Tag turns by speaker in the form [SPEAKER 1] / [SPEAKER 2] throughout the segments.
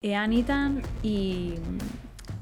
[SPEAKER 1] Εάν ήταν η,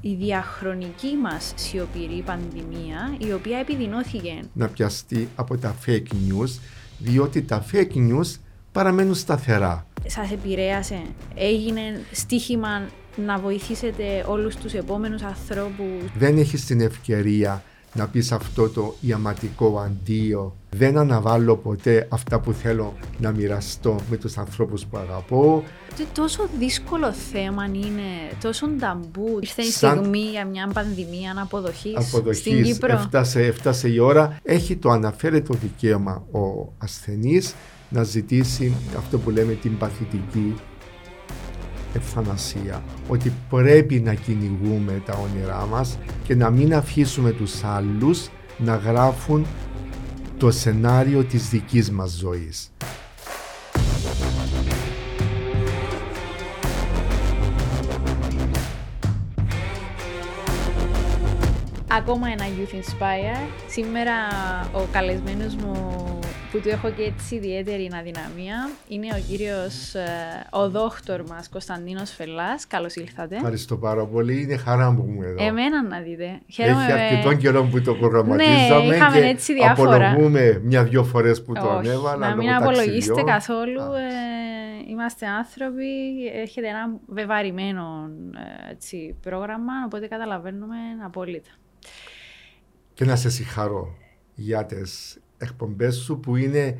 [SPEAKER 1] η διαχρονική μας σιωπηρή πανδημία, η οποία επιδεινώθηκε.
[SPEAKER 2] να πιαστεί από τα fake news, διότι τα fake news παραμένουν σταθερά.
[SPEAKER 1] Σας επηρέασε, έγινε στίχημα να βοηθήσετε όλους τους επόμενους ανθρώπους.
[SPEAKER 2] Δεν έχεις την ευκαιρία να πεις αυτό το ιαματικό αντίο. Δεν αναβάλω ποτέ αυτά που θέλω να μοιραστώ με τους ανθρώπους που αγαπώ.
[SPEAKER 1] Τι τόσο δύσκολο θέμα είναι, τόσο ταμπού. Ήρθε η
[SPEAKER 2] Σαν-
[SPEAKER 1] στιγμή για μια πανδημία αποδοχής, στην
[SPEAKER 2] Αποδοχής,
[SPEAKER 1] Κύπρο.
[SPEAKER 2] έφτασε, έφτασε η ώρα. Έχει το αναφέρετο δικαίωμα ο ασθενής να ζητήσει αυτό που λέμε την παθητική ευθανασία. Ότι πρέπει να κυνηγούμε τα όνειρά μας και να μην αφήσουμε τους άλλους να γράφουν το σενάριο της δικής μας ζωής.
[SPEAKER 1] Ακόμα ένα Youth Inspire. Σήμερα ο καλεσμένος μου που του έχω και έτσι ιδιαίτερη αδυναμία είναι ο κύριος, ε, ο δόκτωρ μας Κωνσταντίνος Φελάς. Καλώς ήλθατε.
[SPEAKER 2] Ευχαριστώ πάρα πολύ. Είναι χαρά μου που είμαι εδώ.
[SPEAKER 1] Εμένα να δείτε. Χαίρομαι
[SPEAKER 2] Έχει
[SPEAKER 1] με-
[SPEAKER 2] αρκετό καιρό που το προγραμματίζαμε
[SPEAKER 1] Ναι, είχαμε
[SPEAKER 2] και
[SPEAKER 1] έτσι διάφορα.
[SPEAKER 2] απολογούμε μια-δυο φορές που το
[SPEAKER 1] Όχι,
[SPEAKER 2] ανέβαλα.
[SPEAKER 1] να μην
[SPEAKER 2] λόγω
[SPEAKER 1] απολογίστε
[SPEAKER 2] ταξιδιών.
[SPEAKER 1] καθόλου.
[SPEAKER 2] Α.
[SPEAKER 1] ε, είμαστε άνθρωποι, έχετε ένα βεβαρημένο ε, έτσι, πρόγραμμα, οπότε καταλαβαίνουμε απόλυτα.
[SPEAKER 2] Και να σε συγχαρώ για τις εκπομπές σου που είναι,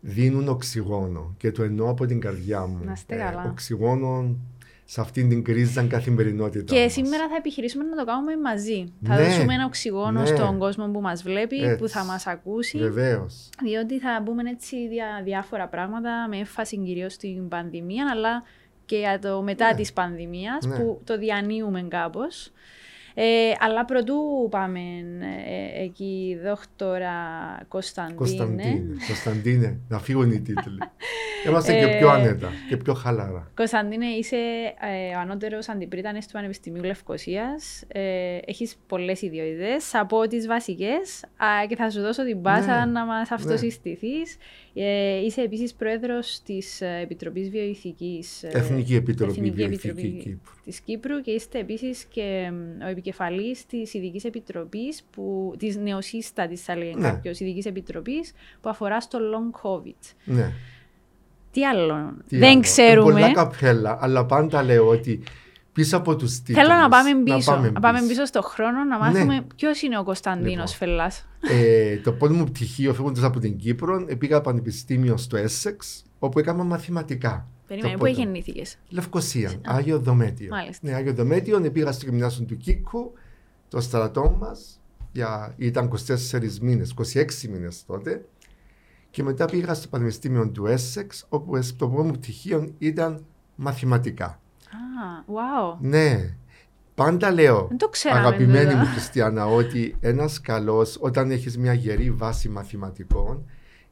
[SPEAKER 2] δίνουν οξυγόνο και το εννοώ από την καρδιά μου. Ε,
[SPEAKER 1] Να είστε καλά.
[SPEAKER 2] οξυγόνο σε αυτήν την κρίζα καθημερινότητα
[SPEAKER 1] Και
[SPEAKER 2] μας.
[SPEAKER 1] σήμερα θα επιχειρήσουμε να το κάνουμε μαζί. Θα
[SPEAKER 2] Ναι,
[SPEAKER 1] δώσουμε ένα οξυγόνο
[SPEAKER 2] ναι.
[SPEAKER 1] στον κόσμο που μας βλέπει,
[SPEAKER 2] Έτσι.
[SPEAKER 1] που θα μας ακούσει.
[SPEAKER 2] Βεβαίως.
[SPEAKER 1] Διότι θα μπούμε έτσι δια, διάφορα πράγματα με έμφαση κυρίως στην πανδημία, αλλά και για το μετά
[SPEAKER 2] Ναι.
[SPEAKER 1] της πανδημίας
[SPEAKER 2] Ναι.
[SPEAKER 1] που το διανύουμε κάπως. Ε, αλλά πρωτού πάμε ε, εκεί, δόκτωρα Κωνσταντίνε.
[SPEAKER 2] Κωνσταντίνε, Κωνσταντίνε, να φύγουν οι τίτλοι. Είμαστε και πιο
[SPEAKER 1] Ε,
[SPEAKER 2] άνετα και πιο χαλαρά.
[SPEAKER 1] Κωνσταντίνε, είσαι ε, ο ανώτερος αντιπρίτανη του Πανεπιστημίου Λευκοσίας. Ε, Έχεις πολλές ιδιότητες. Θα πω τις βασικές και θα σου δώσω την πάσα
[SPEAKER 2] Ναι,
[SPEAKER 1] να μας αυτοσυστηθείς. Ε, είσαι επίσης πρόεδρος της Επιτροπής Βιοειθικής.
[SPEAKER 2] Εθνική Επιτροπή
[SPEAKER 1] Εθνική
[SPEAKER 2] Βιοειθική
[SPEAKER 1] Επιτροπή
[SPEAKER 2] Κύπρου.
[SPEAKER 1] της Κύπρου και είστε επίσης και μ, ο επικεφαλής της ειδικής επιτροπής, που, της νεοσύστατης θα λέγει
[SPEAKER 2] Ναι.
[SPEAKER 1] κάποιος, ειδικής επιτροπής που αφορά στο long covid.
[SPEAKER 2] Ναι.
[SPEAKER 1] Τι άλλο
[SPEAKER 2] Τι
[SPEAKER 1] δεν
[SPEAKER 2] άλλο.
[SPEAKER 1] ξέρουμε.
[SPEAKER 2] Πολλά καπέλα, αλλά πάντα λέω ότι πίσω από τους τίτλους...
[SPEAKER 1] Θέλω να πάμε πίσω. Να
[SPEAKER 2] πάμε
[SPEAKER 1] πάμε,
[SPEAKER 2] πίσω.
[SPEAKER 1] πίσω στον χρόνο να
[SPEAKER 2] Ναι.
[SPEAKER 1] μάθουμε ποιος είναι ο Κωνσταντίνος
[SPEAKER 2] Λοιπόν.
[SPEAKER 1] Φελά.
[SPEAKER 2] Ε, το πρώτο μου πτυχίο φεύγοντας από την Κύπρο, πήγα πανεπιστήμιο στο Essex, όπου έκανα μαθηματικά.
[SPEAKER 1] Περίμενε,
[SPEAKER 2] Το
[SPEAKER 1] πού
[SPEAKER 2] πρώτο.
[SPEAKER 1] γεννήθηκες;
[SPEAKER 2] Λευκοσία, Άγιο Δομέτιο.
[SPEAKER 1] Μάλιστα.
[SPEAKER 2] Ναι, Άγιο Δομέτιο, πήγα στο γυμνάσιο του Κίκου, το στρατό μας, ήταν 24 μήνες, 26 μήνες τότε. Και μετά πήγα στο Πανεπιστήμιο του Essex, όπου το πρώτο μου πτυχίο ήταν μαθηματικά.
[SPEAKER 1] Α, wow.
[SPEAKER 2] Ναι. Πάντα λέω,
[SPEAKER 1] Δεν το ξέραμε
[SPEAKER 2] αγαπημένη
[SPEAKER 1] βέβαια.
[SPEAKER 2] μου Χριστιανά, ότι ένας καλός, όταν έχεις μια γερή βάση μαθηματικών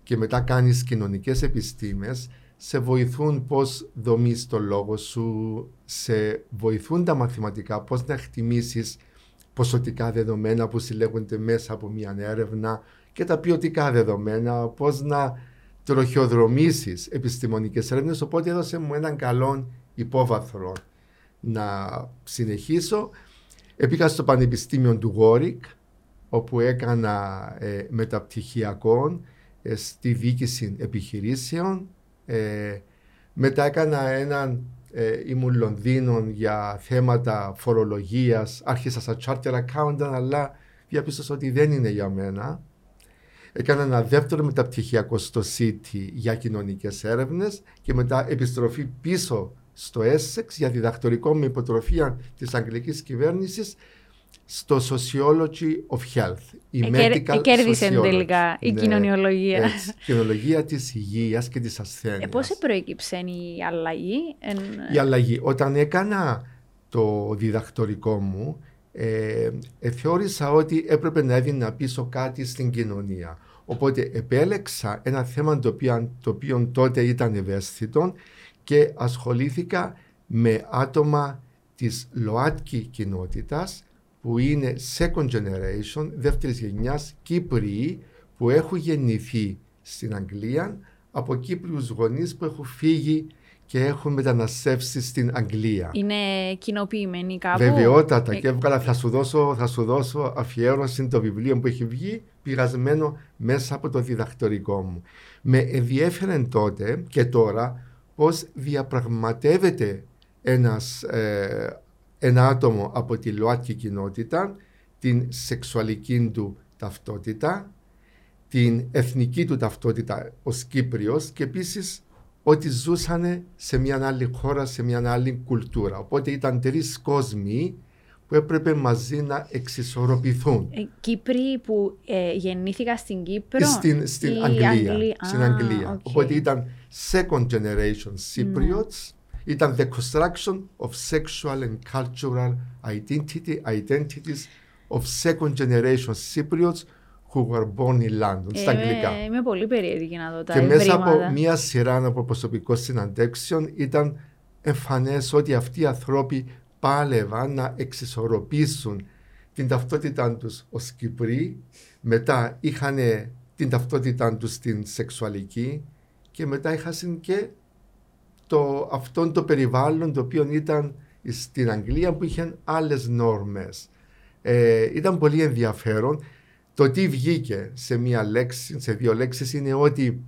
[SPEAKER 2] και μετά κάνεις κοινωνικές επιστήμες, σε βοηθούν πώς δομείς το λόγο σου, σε βοηθούν τα μαθηματικά πώς να εκτιμήσεις ποσοτικά δεδομένα που συλλέγονται μέσα από μια έρευνα και τα ποιοτικά δεδομένα, πώς να τροχιοδρομήσεις επιστημονικές έρευνες, οπότε έδωσε μου έναν καλό υπόβαθρο να συνεχίσω. Επήγα στο Πανεπιστήμιο του Γόρικ, όπου έκανα ε, μεταπτυχιακό ε, στη διοίκηση επιχειρήσεων. Ε, μετά έκανα έναν, ε, ήμουν Λονδίνο για θέματα φορολογίας, άρχισα σαν charter accountant, αλλά διαπίστωσα ότι δεν είναι για μένα. Έκανα ένα δεύτερο μεταπτυχιακό στο City για κοινωνικές έρευνες και μετά επιστροφή πίσω στο Essex για διδακτορικό με υποτροφία της αγγλικής κυβέρνησης στο Sociology of Health. Η medical
[SPEAKER 1] Κέρδισε
[SPEAKER 2] sociology.
[SPEAKER 1] τελικά η
[SPEAKER 2] Ναι,
[SPEAKER 1] κοινωνιολογία.
[SPEAKER 2] έτσι. κοινωνολογία της υγείας και της ασθένειας.
[SPEAKER 1] Ε, πώς προέκυψε η αλλαγή. εν-
[SPEAKER 2] Η αλλαγή. Όταν έκανα το διδακτορικό μου, ε, ε, θεώρησα ότι έπρεπε να έδινα πίσω κάτι στην κοινωνία. Οπότε επέλεξα ένα θέμα το οποίο, το οποίο τότε ήταν ευαίσθητο και ασχολήθηκα με άτομα της ΛΟΑΤΚΙ κοινότητας που είναι second generation, δεύτερης γενιάς Κύπριοι που έχουν γεννηθεί στην Αγγλία από Κύπριους γονείς που έχουν φύγει και έχουν μεταναστεύσει στην Αγγλία.
[SPEAKER 1] Είναι κοινοποιημένοι κάπου;
[SPEAKER 2] Βεβαιότατα.
[SPEAKER 1] Ε,
[SPEAKER 2] Και έβγαλα, θα σου, δώσω, θα σου δώσω αφιέρωση το βιβλίο που έχει βγει, πειρασμένο μέσα από το διδακτορικό μου. Με ενδιέφερε τότε και τώρα πώς διαπραγματεύεται ένας, ε, ένα άτομο από τη ΛΟΑΤΚΙ κοινότητα την σεξουαλική του ταυτότητα, την εθνική του ταυτότητα ως Κύπριος και επίσης ότι ζούσαν σε μια άλλη χώρα, σε μια άλλη κουλτούρα. Οπότε ήταν τρεις κόσμοι που έπρεπε μαζί να εξισορροπηθούν.
[SPEAKER 1] Ε, Κύπριοι που ε, γεννήθηκα στην Κύπρο.
[SPEAKER 2] Στην, στην
[SPEAKER 1] ή
[SPEAKER 2] Αγγλία.
[SPEAKER 1] Αγγλί-
[SPEAKER 2] Στην
[SPEAKER 1] Α,
[SPEAKER 2] Αγγλία.
[SPEAKER 1] οκ.
[SPEAKER 2] Οπότε ήταν second generation Cypriots. Ήταν the construction of sexual and cultural identity, identities of second generation Cypriots who were born in London, στα
[SPEAKER 1] Ε,
[SPEAKER 2] αγγλικά.
[SPEAKER 1] Είμαι, είμαι πολύ περίεργη να δω τα
[SPEAKER 2] Και μέσα από
[SPEAKER 1] ευρήματα.
[SPEAKER 2] μία σειρά από προσωπικών συναντέξεων ήταν εμφανές ότι αυτοί οι άνθρωποι πάλευαν να εξισορροπήσουν την ταυτότητά τους ως Κυπροί, μετά είχαν την ταυτότητά τους στην σεξουαλική και μετά είχαν και το, αυτόν το περιβάλλον το οποίο ήταν στην Αγγλία που είχε άλλες νόρμες. Ε, ήταν πολύ ενδιαφέρον. Το τι βγήκε σε μία λέξη, σε δύο λέξεις είναι ότι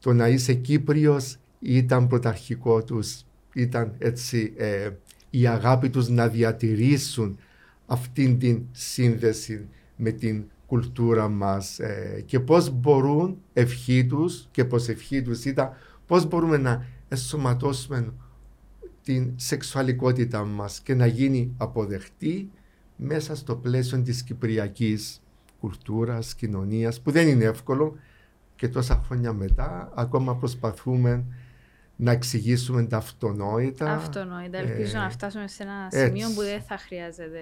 [SPEAKER 2] το να είσαι Κύπριος ήταν πρωταρχικό τους, ήταν έτσι ε, η αγάπη τους να διατηρήσουν αυτήν την σύνδεση με την κουλτούρα μας ε, και πώς μπορούν ευχή τους και πως ευχή τους ήταν πώς μπορούμε να εσωματώσουμε την σεξουαλικότητα μας και να γίνει αποδεχτή μέσα στο πλαίσιο της κυπριακής κουλτούρας, κοινωνίας που δεν είναι εύκολο και τόσα χρόνια μετά ακόμα προσπαθούμε να εξηγήσουμε τα αυτονόητα.
[SPEAKER 1] Αυτονόητα. Ελπίζω
[SPEAKER 2] Ε,
[SPEAKER 1] να φτάσουμε σε ένα
[SPEAKER 2] έτσι.
[SPEAKER 1] σημείο που δεν θα χρειάζεται.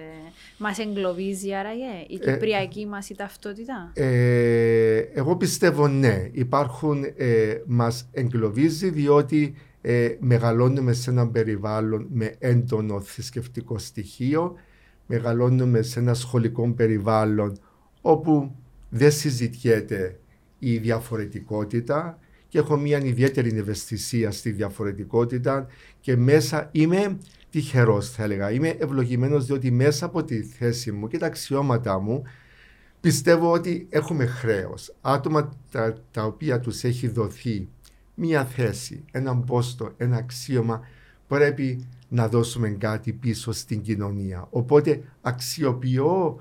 [SPEAKER 1] Μας εγκλωβίζει άραγε η
[SPEAKER 2] Ε,
[SPEAKER 1] κυπριακή μας η ταυτότητα.
[SPEAKER 2] Ε, εγώ πιστεύω ναι. Υπάρχουν, ε, μας εγκλωβίζει διότι ε, μεγαλώνουμε σε ένα περιβάλλον με έντονο θρησκευτικό στοιχείο, μεγαλώνουμε σε ένα σχολικό περιβάλλον όπου δεν συζητιέται η διαφορετικότητα και έχω μια ιδιαίτερη ευαισθησία στη διαφορετικότητα και μέσα είμαι τυχερός θα έλεγα. Είμαι ευλογημένος διότι μέσα από τη θέση μου και τα αξιώματα μου Πιστεύω ότι έχουμε χρέος. Άτομα τα, τα οποία τους έχει δοθεί μία θέση, έναν πόστο, ένα αξίωμα, πρέπει να δώσουμε κάτι πίσω στην κοινωνία. Οπότε αξιοποιώ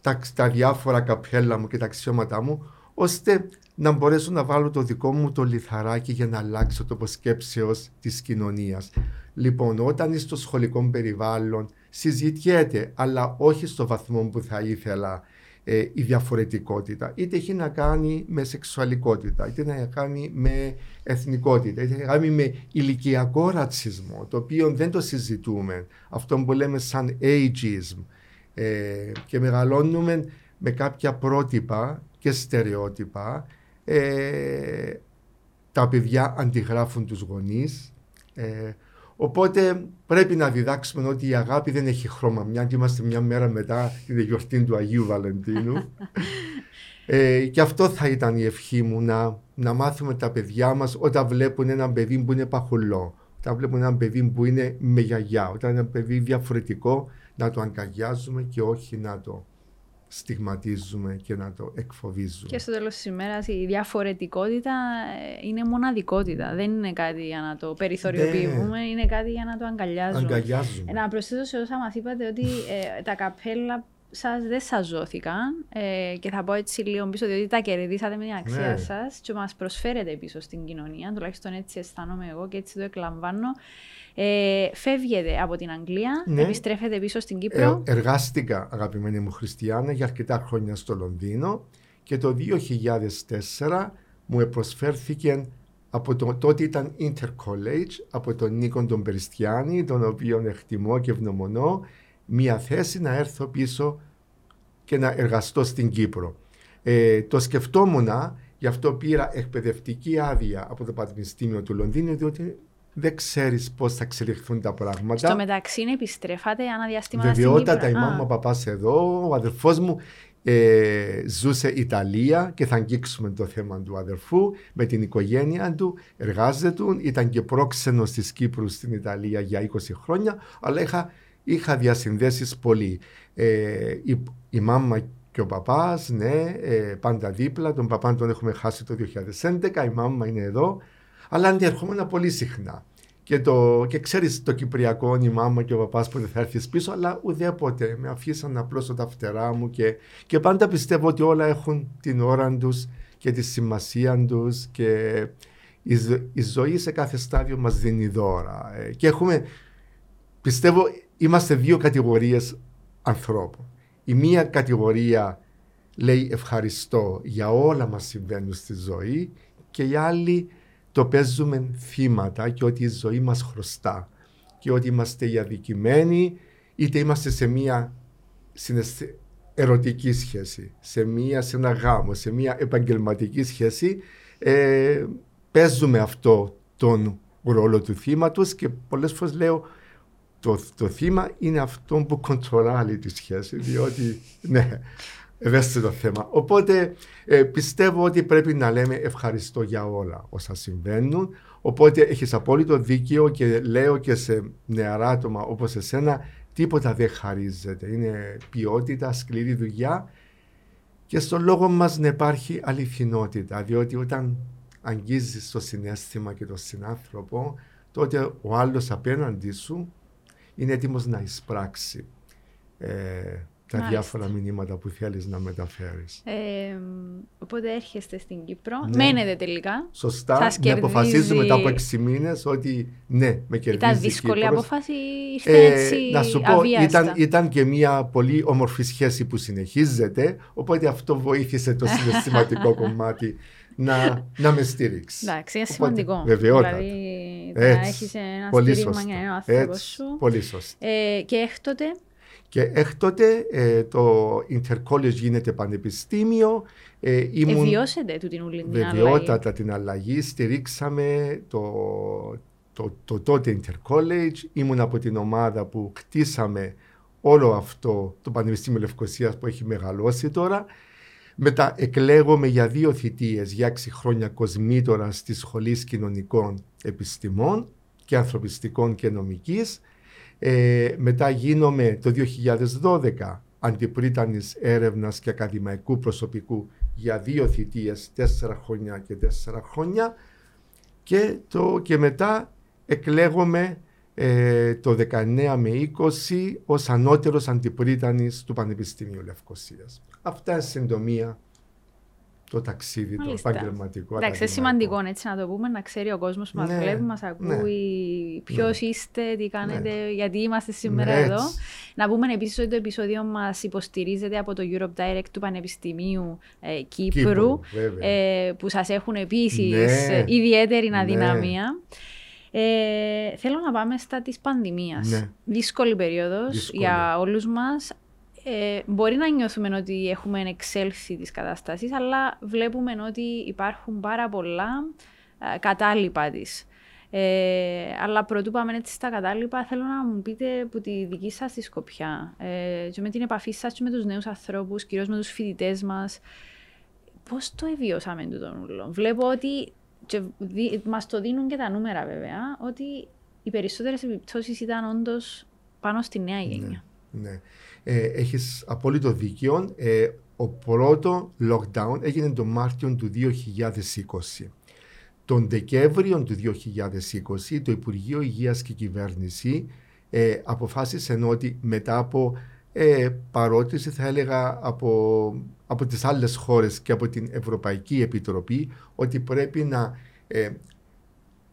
[SPEAKER 2] τα, τα διάφορα καπέλα μου και τα αξιώματά μου, ώστε να μπορέσω να βάλω το δικό μου το λιθαράκι για να αλλάξω το σκέψεως της κοινωνίας. Λοιπόν, όταν είσαι στο σχολικό περιβάλλον, συζητιέται, αλλά όχι στο βαθμό που θα ήθελα ε, η διαφορετικότητα. Είτε έχει να κάνει με σεξουαλικότητα, είτε να κάνει με εθνικότητα, είτε να κάνει με ηλικιακό ρατσισμό, το οποίο δεν το συζητούμε. Αυτό που λέμε σαν ageism. Ε, και μεγαλώνουμε με κάποια πρότυπα και στερεότυπα. Ε, τα παιδιά αντιγράφουν τους γονείς. Ε, οπότε πρέπει να διδάξουμε ότι η αγάπη δεν έχει χρώμα. Μια και είμαστε μια μέρα μετά την γιορτή του Αγίου Βαλεντίνου. ε, και αυτό θα ήταν η ευχή μου, να, να μάθουμε τα παιδιά μας όταν βλέπουν ένα παιδί που είναι παχουλό, όταν βλέπουν ένα παιδί που είναι με γιαγιά, όταν είναι ένα παιδί διαφορετικό, να το αγκαλιάζουμε και όχι να το στιγματίζουμε και να το εκφοβίζουμε.
[SPEAKER 1] Και στο τέλος της ημέρας η διαφορετικότητα ε, είναι μοναδικότητα. Δεν είναι κάτι για να το περιθωριοποιούμε, είναι κάτι για να το αγκαλιάζουμε.
[SPEAKER 2] Αγκαλιάζουμε.
[SPEAKER 1] Ε, Να προσθέσω σε όσα μας είπατε ότι ε, τα καπέλα σας δεν σας ζώθηκαν ε, και θα πω έτσι λίγο πίσω, διότι τα κερδίσατε με την αξία
[SPEAKER 2] Ναι.
[SPEAKER 1] σας και μας προσφέρετε πίσω στην κοινωνία. Τουλάχιστον έτσι αισθάνομαι εγώ και έτσι το εκλαμβάνω. Ε, φεύγετε από την Αγγλία,
[SPEAKER 2] Ναι.
[SPEAKER 1] επιστρέφετε πίσω στην Κύπρο.
[SPEAKER 2] Ε, εργάστηκα, αγαπημένη μου Χριστιανά, για αρκετά χρόνια στο Λονδίνο και το 2004 μου προσφέρθηκε από το, τότε ήταν Intercollege από τον Νίκον τον Περιστιάνη, τον οποίο εκτιμώ και ευγνωμονώ, μια θέση να έρθω πίσω και να εργαστώ στην Κύπρο. Ε, το σκεφτόμουν, γι' αυτό πήρα εκπαιδευτική άδεια από το Πανεπιστήμιο του Λονδίνου, διότι δεν ξέρεις πώς θα εξελιχθούν τα πράγματα.
[SPEAKER 1] Στο μεταξύ επιστρέφατε αναδιαστήματα στην
[SPEAKER 2] Βεβαιότατα
[SPEAKER 1] Κύπρο.
[SPEAKER 2] η
[SPEAKER 1] Α.
[SPEAKER 2] μάμα, ο παπάς εδώ, ο αδερφός μου. ε, ζούσε Ιταλία και θα αγγίξουμε το θέμα του αδερφού με την οικογένεια του, εργάζεται, ήταν και πρόξενος της Κύπρου στην Ιταλία για 20 χρόνια, αλλά είχα, είχα διασυνδέσεις πολύ. Ε, η, η μάμα και ο παπάς, ναι, ε, πάντα δίπλα. Τον παπά τον έχουμε χάσει το 2011, η μάμα είναι εδώ. Αλλά αντιερχόμουν πολύ συχνά. Και, το, και ξέρεις το Κυπριακό, η μάμα και ο παπάς που δεν θα έρθεις πίσω, αλλά ουδέποτε με αφήσαν να πλώσω τα φτερά μου και, και πάντα πιστεύω ότι όλα έχουν την ώρα τους και τη σημασία τους και η, η, ζωή σε κάθε στάδιο μας δίνει δώρα. Ε, και έχουμε, πιστεύω, είμαστε δύο κατηγορίες ανθρώπων. Η μία κατηγορία λέει ευχαριστώ για όλα μας συμβαίνουν στη ζωή και η άλλη το παίζουμε θύματα και ότι η ζωή μας χρωστά και ότι είμαστε οι αδικημένοι είτε είμαστε σε μια ερωτική σχέση, σε, μια, σε ένα γάμο, σε μια επαγγελματική σχέση ε, παίζουμε αυτό τον ρόλο του θύματος και πολλές φορές λέω το, το θύμα είναι αυτό που κοντρολάει τη σχέση διότι ναι ευαίσθητο θέμα. Οπότε ε, πιστεύω ότι πρέπει να λέμε ευχαριστώ για όλα όσα συμβαίνουν. Οπότε έχεις απόλυτο δίκαιο και λέω και σε νεαρά άτομα όπως εσένα τίποτα δεν χαρίζεται. Είναι ποιότητα, σκληρή δουλειά και στο λόγο μας να υπάρχει αληθινότητα διότι όταν αγγίζεις το συνέστημα και το συνάνθρωπο τότε ο άλλος απέναντι σου είναι έτοιμος να εισπράξει. Ε, τα διάφορα μηνύματα που θέλεις να μεταφέρεις.
[SPEAKER 1] Ε, οπότε έρχεστε στην Κύπρο, ναι. μένετε τελικά.
[SPEAKER 2] Σωστά, να κερδίζει... αποφασίζουμε μετά από έξι μήνες ότι ναι, με κερδίζει
[SPEAKER 1] Ήταν δύσκολη απόφαση, ήρθε ε, έτσι
[SPEAKER 2] Να σου πω, ήταν, ήταν και μια πολύ όμορφη σχέση που συνεχίζεται, οπότε αυτό βοήθησε το συναισθηματικό κομμάτι να, να με στήριξει.
[SPEAKER 1] Εντάξει, είναι σημαντικό.
[SPEAKER 2] Βεβαιότατα.
[SPEAKER 1] Δηλαδή, να έχεις ένα πολύ στήριγμα για έναν άνθρωπο σου.
[SPEAKER 2] Πολύ σωστά.
[SPEAKER 1] Ε, και έκτοτε;
[SPEAKER 2] Και έκτοτε ε, το Intercollege γίνεται πανεπιστήμιο.
[SPEAKER 1] Ε, ήμουν, Εβιώσετε του την ουλή
[SPEAKER 2] την Βεβαιότατα την αλλαγή. Στηρίξαμε το, το, το, τότε Intercollege. Ήμουν από την ομάδα που κτίσαμε όλο αυτό το Πανεπιστήμιο Λευκοσίας που έχει μεγαλώσει τώρα. Μετά εκλέγομαι για δύο θητείες, για έξι χρόνια κοσμήτορας στη Σχολής Κοινωνικών Επιστημών και Ανθρωπιστικών και Νομικής. Ε, μετά γίνομαι το 2012 αντιπρίτανης έρευνας και ακαδημαϊκού προσωπικού για δύο θητείες, τέσσερα χρόνια και τέσσερα χρόνια. Και, το, και μετά εκλέγομαι ε, το 19 με 20 ως ανώτερος αντιπρίτανης του Πανεπιστημίου Λευκοσίας. Αυτά είναι συντομία το ταξίδι, Μάλιστα. το επαγγελματικό.
[SPEAKER 1] Εντάξει, είναι σημαντικό έτσι να το πούμε, να ξέρει ο κόσμος που μας ναι, βλέπει, μας ναι. ακούει, ναι, ποιο είστε, τι κάνετε, ναι. γιατί είμαστε σήμερα ναι, εδώ. Να πούμε επίσης ότι το επεισόδιο μας υποστηρίζεται από το Europe Direct του Πανεπιστημίου ε, Κύπρου, Κύπρου ε, που σας έχουν επίσης ναι. ιδιαίτερη αδυναμία. Ε, θέλω να πάμε στα της πανδημίας. Δύσκολη περίοδος για όλους μας, ε, μπορεί να νιώθουμε ότι έχουμε εξέλθει τις καταστάσεις, αλλά βλέπουμε ότι υπάρχουν πάρα πολλά ε, κατάλοιπα της. Ε, αλλά πρωτού πάμε έτσι στα κατάλοιπα, θέλω να μου πείτε που τη δική σας τη σκοπιά ε, και με την επαφή σας και με τους νέους ανθρώπους, κυρίως με τους φοιτητές μας, πώς το εβιώσαμε το τον ούλο. Βλέπω ότι, και δι, μας το δίνουν και τα νούμερα βέβαια, ότι οι περισσότερες επιπτώσεις ήταν όντως πάνω στη νέα γενιά.
[SPEAKER 2] Ναι, ναι ε, έχεις απόλυτο δίκιο. Ε, ο πρώτο lockdown έγινε τον Μάρτιο του 2020. Τον Δεκέμβριο του 2020 το Υπουργείο Υγείας και η Κυβέρνηση ε, αποφάσισε ότι μετά από ε, παρότηση θα έλεγα από, από τις άλλες χώρες και από την Ευρωπαϊκή Επιτροπή ότι πρέπει να ε,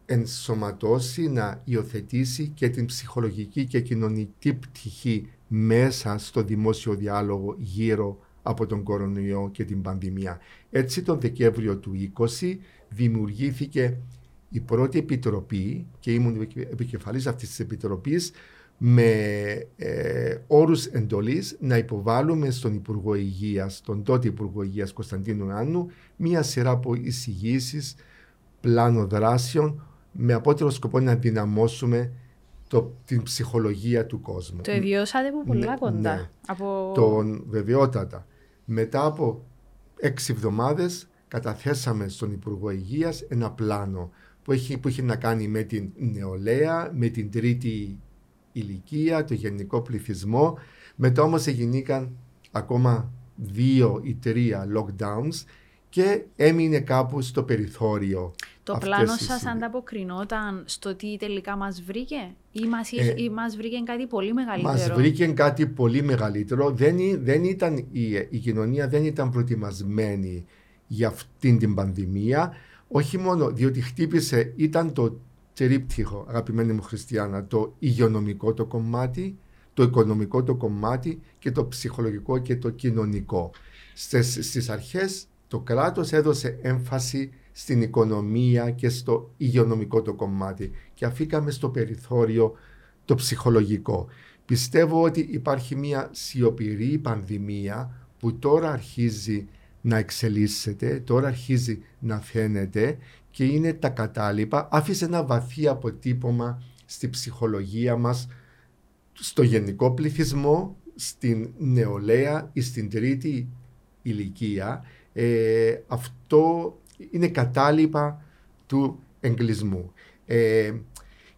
[SPEAKER 2] ενσωματώσει, να υιοθετήσει και την ψυχολογική και κοινωνική πτυχή μέσα στο δημόσιο διάλογο γύρω από τον κορονοϊό και την πανδημία. Έτσι τον Δεκέμβριο του 20 δημιουργήθηκε η πρώτη επιτροπή και ήμουν επικεφαλής αυτής της επιτροπής με ε, όρους εντολής να υποβάλουμε στον Υπουργό Υγείας, τον τότε Υπουργό Υγείας Κωνσταντίνου Άννου, μία σειρά από εισηγήσεις, πλάνο δράσεων με απότερο σκοπό να δυναμώσουμε το, την ψυχολογία του κόσμου.
[SPEAKER 1] Το βιώσατε από πολλά
[SPEAKER 2] ναι,
[SPEAKER 1] κοντά.
[SPEAKER 2] Ναι. Από... Τον βεβαιότατα. Μετά από έξι εβδομάδες καταθέσαμε στον Υπουργό Υγείας ένα πλάνο που έχει, που έχει να κάνει με την νεολαία, με την τρίτη ηλικία, το γενικό πληθυσμό. Μετά όμως έγινηκαν ακόμα δύο ή τρία lockdowns και έμεινε κάπου στο περιθώριο.
[SPEAKER 1] Το πλάνο σας ανταποκρινόταν στο τι τελικά μας βρήκε ή μας, ε, μας βρήκε κάτι πολύ μεγαλύτερο;
[SPEAKER 2] Μας βρήκε κάτι πολύ μεγαλύτερο. Δεν, δεν ήταν, η, η κοινωνία δεν ήταν προετοιμασμένη για αυτήν την πανδημία. Όχι μόνο διότι χτύπησε, ήταν το τρίπτυχο, αγαπημένη μου Χριστιανά, το υγειονομικό το κομμάτι, το οικονομικό το κομμάτι και το ψυχολογικό και το κοινωνικό. Στις, στις αρχές το κράτος έδωσε έμφαση στην οικονομία και στο υγειονομικό το κομμάτι και αφήκαμε στο περιθώριο το ψυχολογικό. Πιστεύω ότι υπάρχει μια σιωπηρή πανδημία που τώρα αρχίζει να εξελίσσεται, τώρα αρχίζει να φαίνεται και είναι τα κατάλοιπα. Άφησε ένα βαθύ αποτύπωμα στη ψυχολογία μας, στο γενικό πληθυσμό, στην νεολαία ή στην τρίτη ηλικία. Ε, αυτό είναι κατάλοιπα του εγκλισμού. Ε,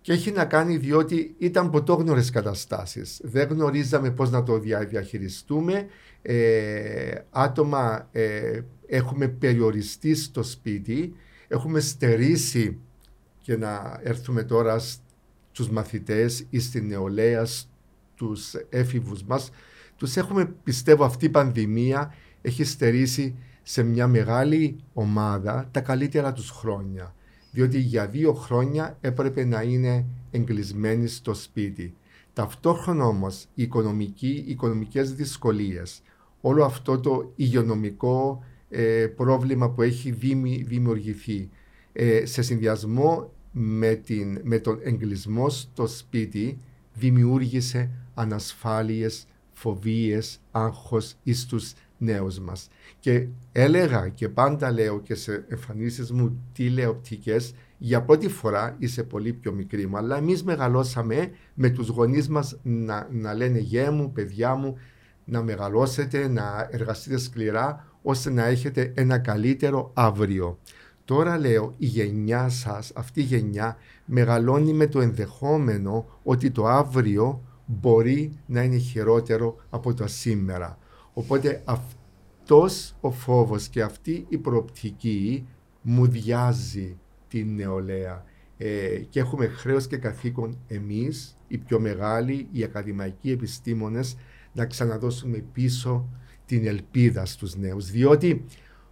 [SPEAKER 2] και έχει να κάνει διότι ήταν ποτόγνωρες καταστάσεις. Δεν γνωρίζαμε πώς να το διαχειριστούμε. Ε, άτομα ε, έχουμε περιοριστεί στο σπίτι, έχουμε στερήσει και να έρθουμε τώρα στους μαθητές ή στην νεολαία, στους έφηβους μας. Τους έχουμε, πιστεύω, αυτή η πανδημία έχει στερήσει σε μια μεγάλη ομάδα τα καλύτερα τους χρόνια. Διότι για δύο χρόνια έπρεπε να είναι εγκλεισμένοι στο σπίτι. Ταυτόχρονα όμως οι οικονομικοί, οικονομικές δυσκολίες, όλο αυτό το υγειονομικό ε, πρόβλημα που έχει δημιουργηθεί ε, σε συνδυασμό με, την, με τον εγκλισμό στο σπίτι δημιούργησε ανασφάλειες, φοβίες, άγχος εις τους νέους μας. Και έλεγα και πάντα λέω και σε εμφανίσεις μου τηλεοπτικές για πρώτη φορά είσαι πολύ πιο μικρή μου, αλλά εμείς μεγαλώσαμε με τους γονείς μας να, να λένε γέ μου, παιδιά μου, να μεγαλώσετε, να εργαστείτε σκληρά, ώστε να έχετε ένα καλύτερο αύριο. Τώρα λέω η γενιά σας, αυτή η γενιά μεγαλώνει με το ενδεχόμενο ότι το αύριο μπορεί να είναι χειρότερο από το σήμερα. Οπότε αυτός ο φόβος και αυτή η προοπτική μου διάζει την νεολαία ε, και έχουμε χρέος και καθήκον εμείς, οι πιο μεγάλοι, οι ακαδημαϊκοί επιστήμονες, να ξαναδώσουμε πίσω την ελπίδα στους νέους. Διότι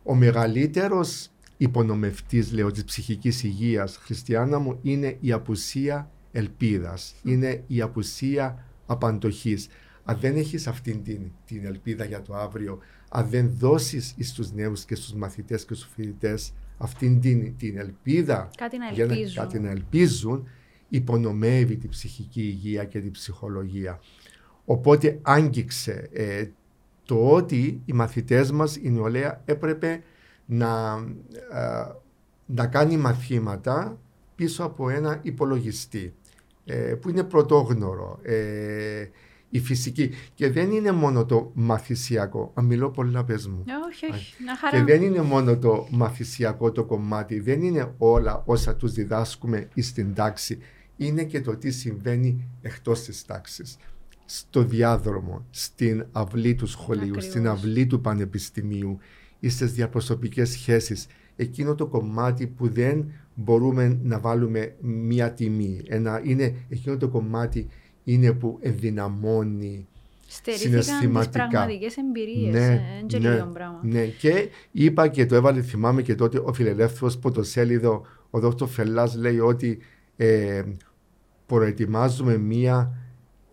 [SPEAKER 2] ο μεγαλύτερος υπονομευτής, λέω, της ψυχικής υγείας, Χριστιανά μου, είναι η απουσία ελπίδας, είναι η απουσία απαντοχής. Αν δεν έχεις αυτήν την, την ελπίδα για το αύριο, αν δεν δώσεις στους νέους και στους μαθητές και στους φοιτητές αυτήν την, την ελπίδα
[SPEAKER 1] κάτι να, ελπίζουν. Για
[SPEAKER 2] κάτι να ελπίζουν, υπονομεύει την ψυχική υγεία και την ψυχολογία. Οπότε άγγιξε ε, το ότι οι μαθητές μας, η νεολαία, έπρεπε να, ε, να κάνει μαθήματα πίσω από ένα υπολογιστή ε, που είναι πρωτόγνωρο. Ε, η φυσική. Και δεν είναι μόνο το μαθησιακό. Αν μιλώ πολλά πες μου.
[SPEAKER 1] Όχι, όχι. Να χαρά.
[SPEAKER 2] Και δεν είναι μόνο το μαθησιακό το κομμάτι. Δεν είναι όλα όσα τους διδάσκουμε στην τάξη. Είναι και το τι συμβαίνει εκτός της τάξης. Στο διάδρομο, στην αυλή του σχολείου, στην αυλή του πανεπιστημίου ή στις διαπροσωπικές σχέσεις. Εκείνο το κομμάτι που δεν μπορούμε να βάλουμε μία τιμή. Ένα, είναι εκείνο το κομμάτι είναι που ενδυναμώνει
[SPEAKER 1] συναισθηματικά. τις πραγματικές εμπειρίες, ναι, ε, ναι,
[SPEAKER 2] ναι, και είπα και το έβαλε, θυμάμαι και τότε ο φιλελεύθερος σέλιδο, ο Δ. Φελάς λέει ότι ε, προετοιμάζουμε μία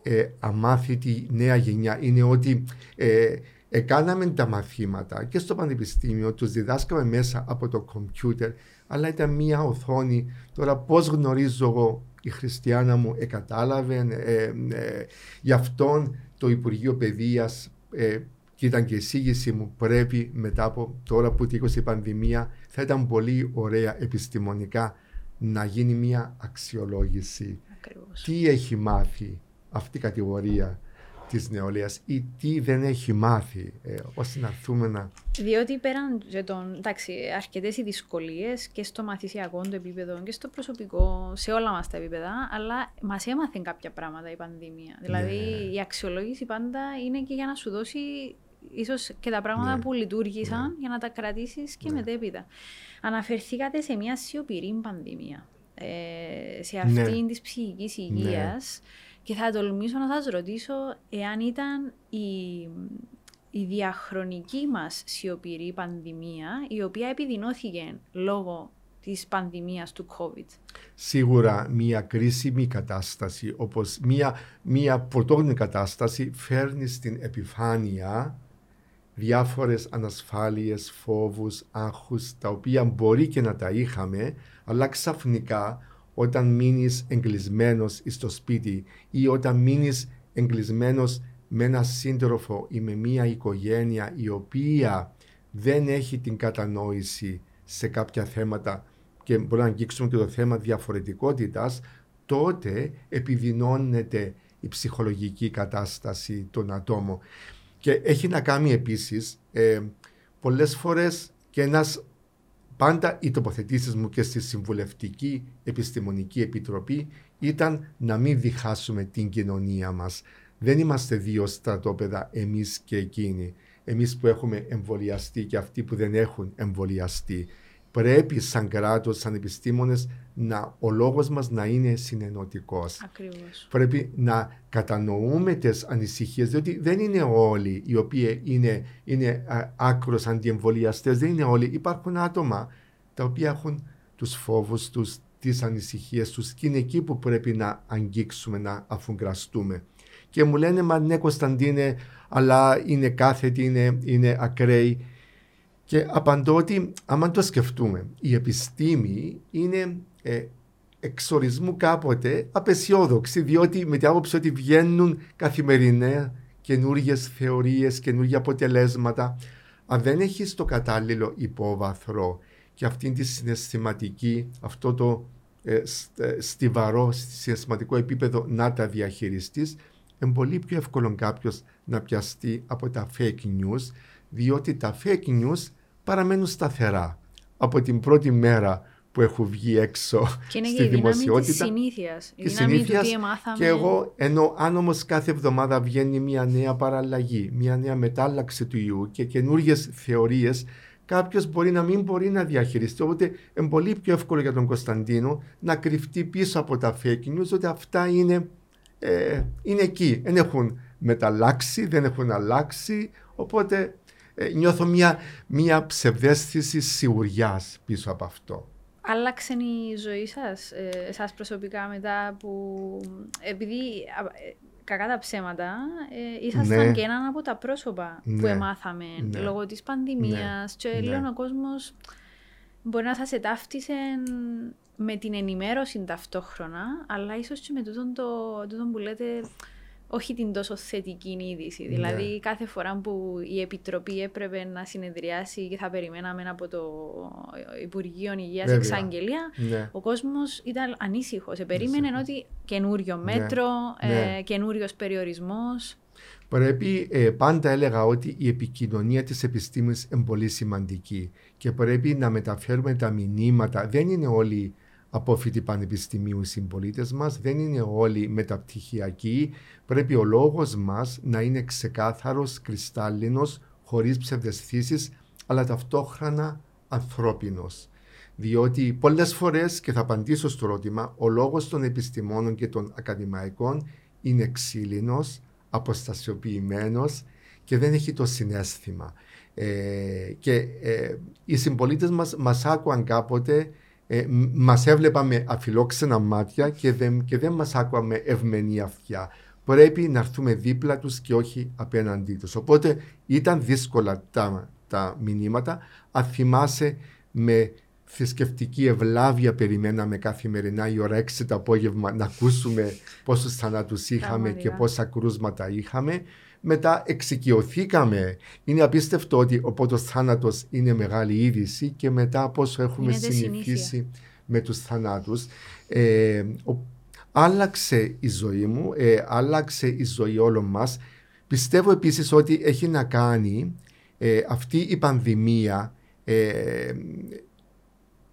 [SPEAKER 2] ε, αμάθητη νέα γενιά. Είναι ότι ε, Εκάναμε τα μαθήματα και στο πανεπιστήμιο, τους διδάσκαμε μέσα από το κομπιούτερ, αλλά ήταν μία οθόνη. Τώρα πώς γνωρίζω εγώ η Χριστιανά μου εκατάλαβε, ε, ε, γι' αυτόν το Υπουργείο Παιδείας ε, και ήταν και η εισήγηση μου πρέπει μετά από τώρα που τύχωσε η πανδημία θα ήταν πολύ ωραία επιστημονικά να γίνει μια αξιολόγηση.
[SPEAKER 1] Ακριβώς.
[SPEAKER 2] Τι έχει μάθει αυτή η κατηγορία της νεολαίας ή τι δεν έχει μάθει, ε, ώστε να έρθουμε να...
[SPEAKER 1] Διότι πέραν των, εντάξει, αρκετές οι δυσκολίες και στο μαθησιακό το επίπεδο και στο προσωπικό, σε όλα μας τα επίπεδα, αλλά μας έμαθε κάποια πράγματα η πανδημία. Δηλαδή
[SPEAKER 2] Ναι.
[SPEAKER 1] η αξιολόγηση πάντα είναι και για να σου δώσει ίσως και τα πράγματα
[SPEAKER 2] Ναι.
[SPEAKER 1] που λειτουργήσαν για να τα κρατήσεις και
[SPEAKER 2] Ναι.
[SPEAKER 1] μετέπειτα. Αναφερθήκατε σε μια σιωπηρή πανδημία. Ε, σε
[SPEAKER 2] Ναι.
[SPEAKER 1] αυτήν της ψυχικής υγείας και θα τολμήσω να σας ρωτήσω εάν ήταν η, η διαχρονική μας σιωπηρή πανδημία η οποία επιδεινώθηκε λόγω της πανδημίας του COVID.
[SPEAKER 2] Σίγουρα μια κρίσιμη κατάσταση, όπως μια, μια πρωτόγνωρη κατάσταση φέρνει στην επιφάνεια διάφορες ανασφάλειες, φόβους, άγχους, τα οποία μπορεί και να τα είχαμε, αλλά ξαφνικά όταν μείνεις εγκλεισμένος στο σπίτι ή όταν μείνεις εγκλεισμένος με ένα σύντροφο ή με μια οικογένεια η οποία δεν έχει την κατανόηση σε κάποια θέματα και μπορεί να αγγίξουμε και το θέμα διαφορετικότητας, τότε επιδεινώνεται η ψυχολογική κατάσταση των ατόμων. Και έχει να κάνει επίσης ε, πολλές φορές και ένας πάντα οι τοποθετήσεις μου και στη Συμβουλευτική Επιστημονική Επιτροπή ήταν να μην διχάσουμε την κοινωνία μας. Δεν είμαστε δύο στρατόπεδα εμείς και εκείνοι. Εμείς που έχουμε εμβολιαστεί και αυτοί που δεν έχουν εμβολιαστεί. Πρέπει σαν κράτος, σαν επιστήμονες, να, ο λόγος μας να είναι συνενωτικός
[SPEAKER 1] Ακριβώς.
[SPEAKER 2] πρέπει να κατανοούμε τις ανησυχίες, διότι δεν είναι όλοι οι οποίοι είναι, είναι α, άκρος αντιεμβολιαστές, δεν είναι όλοι. Υπάρχουν άτομα τα οποία έχουν τους φόβους τους, τις ανησυχίες τους και είναι εκεί που πρέπει να αγγίξουμε, να αφουγκραστούμε. Και μου λένε, μα ναι Κωνσταντίνε, αλλά είναι κάθετη, είναι, είναι ακραίοι. Και απαντώ ότι, άμα το σκεφτούμε, η επιστήμη είναι ε, εξορισμού κάποτε απεσιόδοξη, διότι με την άποψη ότι βγαίνουν καθημερινά καινούργιες θεωρίες, καινούργια αποτελέσματα. Αν δεν έχεις το κατάλληλο υπόβαθρο και αυτή τη συναισθηματική, αυτό το ε, σ- ε, στιβαρό συναισθηματικό επίπεδο να τα διαχειριστείς, είναι πολύ πιο εύκολο κάποιος να πιαστεί από τα fake news, διότι τα fake news παραμένουν σταθερά. Από την πρώτη μέρα που έχουν βγει έξω
[SPEAKER 1] Και είναι
[SPEAKER 2] στη
[SPEAKER 1] και η δύναμη της
[SPEAKER 2] δημοσιότητα.
[SPEAKER 1] συνήθειας. Η
[SPEAKER 2] Και
[SPEAKER 1] δύναμη του
[SPEAKER 2] συνήθειας
[SPEAKER 1] τι μάθαμε.
[SPEAKER 2] Και εγώ, ενώ αν όμως κάθε εβδομάδα βγαίνει μια νέα παραλλαγή, μια νέα μετάλλαξη του ιού και καινούριε θεωρίες, κάποιος μπορεί να μην μπορεί να διαχειριστεί. Οπότε είναι πολύ πιο εύκολο για τον Κωνσταντίνο να κρυφτεί πίσω από τα fake news ότι αυτά είναι, ε, είναι εκεί. Δεν έχουν μεταλλάξει, δεν έχουν αλλάξει. Οπότε ε, νιώθω μια, μια ψευδέστηση σιγουριάς πίσω από αυτό.
[SPEAKER 1] Άλλαξε η ζωή σας, ε, εσάς προσωπικά μετά που... Επειδή α, ε, κακά τα ψέματα, ε, ήσασταν
[SPEAKER 2] Ναι.
[SPEAKER 1] και έναν από τα πρόσωπα που
[SPEAKER 2] Ναι.
[SPEAKER 1] εμάθαμε
[SPEAKER 2] Ναι.
[SPEAKER 1] λόγω της πανδημίας και
[SPEAKER 2] Ναι.
[SPEAKER 1] λίγο ο κόσμος μπορεί να σας ετάφτισε με την ενημέρωση ταυτόχρονα, αλλά ίσως και με τούτον το, τούτον που λέτε όχι την τόσο θετική είδηση.
[SPEAKER 2] Ναι.
[SPEAKER 1] Δηλαδή, κάθε φορά που η Επιτροπή έπρεπε να συνεδριάσει και θα περιμέναμε από το Υπουργείο Υγείας
[SPEAKER 2] Βέβαια.
[SPEAKER 1] εξαγγελία,
[SPEAKER 2] Ναι.
[SPEAKER 1] ο κόσμος ήταν ανήσυχος. Ε, περίμενε
[SPEAKER 2] Ανήσυχος.
[SPEAKER 1] ότι καινούριο μέτρο,
[SPEAKER 2] Ναι.
[SPEAKER 1] ε, καινούριος περιορισμός.
[SPEAKER 2] Πρέπει, ε, πάντα έλεγα ότι η επικοινωνία της επιστήμης είναι πολύ σημαντική και πρέπει να μεταφέρουμε τα μηνύματα. Δεν είναι όλοι απόφοιτοι πανεπιστημίου οι συμπολίτες μας, δεν είναι όλοι μεταπτυχιακοί. Πρέπει ο λόγος μας να είναι ξεκάθαρος, κρυστάλλινος, χωρίς ψευδεστήσεις, αλλά ταυτόχρονα ανθρώπινος. Διότι πολλές φορές, και θα απαντήσω στο ερώτημα, ο λόγος των επιστημόνων και των ακαδημαϊκών είναι ξύλινος, αποστασιοποιημένος και δεν έχει το συνέστημα. Ε, και ε, οι συμπολίτες μας μας άκουαν κάποτε, ε, μ- μας έβλεπαν με αφιλόξενα μάτια και δεν, και δεν μας άκουαν με ευμενή αυτιά. Πρέπει να έρθουμε δίπλα τους και όχι απέναντί τους. Οπότε ήταν δύσκολα τα, τα μηνύματα. Αν θυμάσαι με θρησκευτική ευλάβεια περιμέναμε καθημερινά η ώρα 6 το απόγευμα να ακούσουμε πόσους θανάτους είχαμε και
[SPEAKER 1] Πραγματικά.
[SPEAKER 2] πόσα κρούσματα είχαμε. Μετά εξοικειωθήκαμε. Είναι απίστευτο ότι ο πρώτος θάνατος είναι μεγάλη είδηση και μετά πόσο έχουμε
[SPEAKER 1] Γίνεται
[SPEAKER 2] συνηθίσει με τους θανάτους. Ε, ο- άλλαξε η ζωή μου, ε, άλλαξε η ζωή όλων μας. Πιστεύω επίσης ότι έχει να κάνει ε, αυτή η πανδημία ε,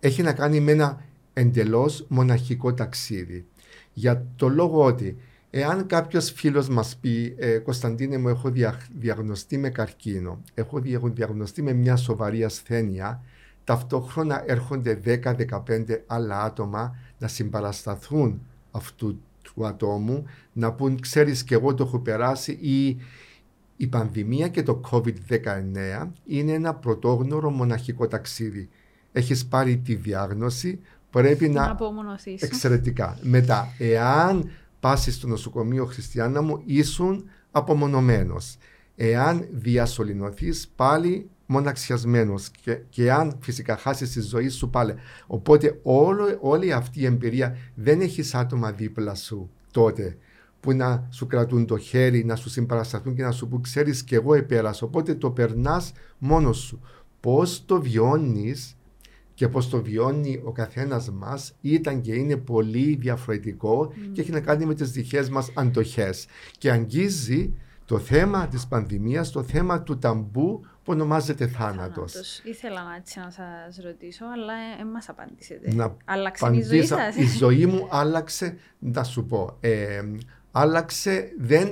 [SPEAKER 2] έχει να κάνει με ένα εντελώς μοναχικό ταξίδι. Για το λόγο ότι εάν κάποιος φίλος μας πει ε, Κωνσταντίνε μου έχω διαγνωστεί με καρκίνο, έχω διαγνωστεί με μια σοβαρή ασθένεια, ταυτόχρονα έρχονται 10-15 άλλα άτομα να συμπαρασταθούν αυτού του ατόμου, να πούν ξέρεις και εγώ το έχω περάσει ή η πανδημία και το COVID-19 είναι ένα πρωτόγνωρο μοναχικό ταξίδι. Έχεις πάρει τη διάγνωση, πρέπει να...
[SPEAKER 1] Να
[SPEAKER 2] Εξαιρετικά. Μετά, εάν πάσει στο νοσοκομείο Χριστιανά μου, ήσουν απομονωμένος. Εάν διασωληνωθείς, πάλι μοναξιασμένος και, και αν φυσικά χάσεις τη ζωή σου πάλι. Οπότε όλο, όλη αυτή η εμπειρία δεν έχεις άτομα δίπλα σου τότε που να σου κρατούν το χέρι, να σου συμπαρασταθούν και να σου πούν ξέρεις και εγώ επέρασα. Οπότε το περνάς μόνος σου. Πώς το βιώνεις και πώ το βιώνει ο καθένας μας ήταν και είναι πολύ διαφορετικό και έχει να κάνει με τις δικές μας αντοχές. Και αγγίζει το θέμα της πανδημίας, το θέμα του ταμπού που ονομάζεται θάνατος.
[SPEAKER 1] Ήθελα να, έτσι να σας ρωτήσω, αλλά ε, μας απαντήσετε.
[SPEAKER 2] Να
[SPEAKER 1] Άλλαξε η ζωή σας;
[SPEAKER 2] Η ζωή μου άλλαξε, να σου πω, ε, άλλαξε δεν,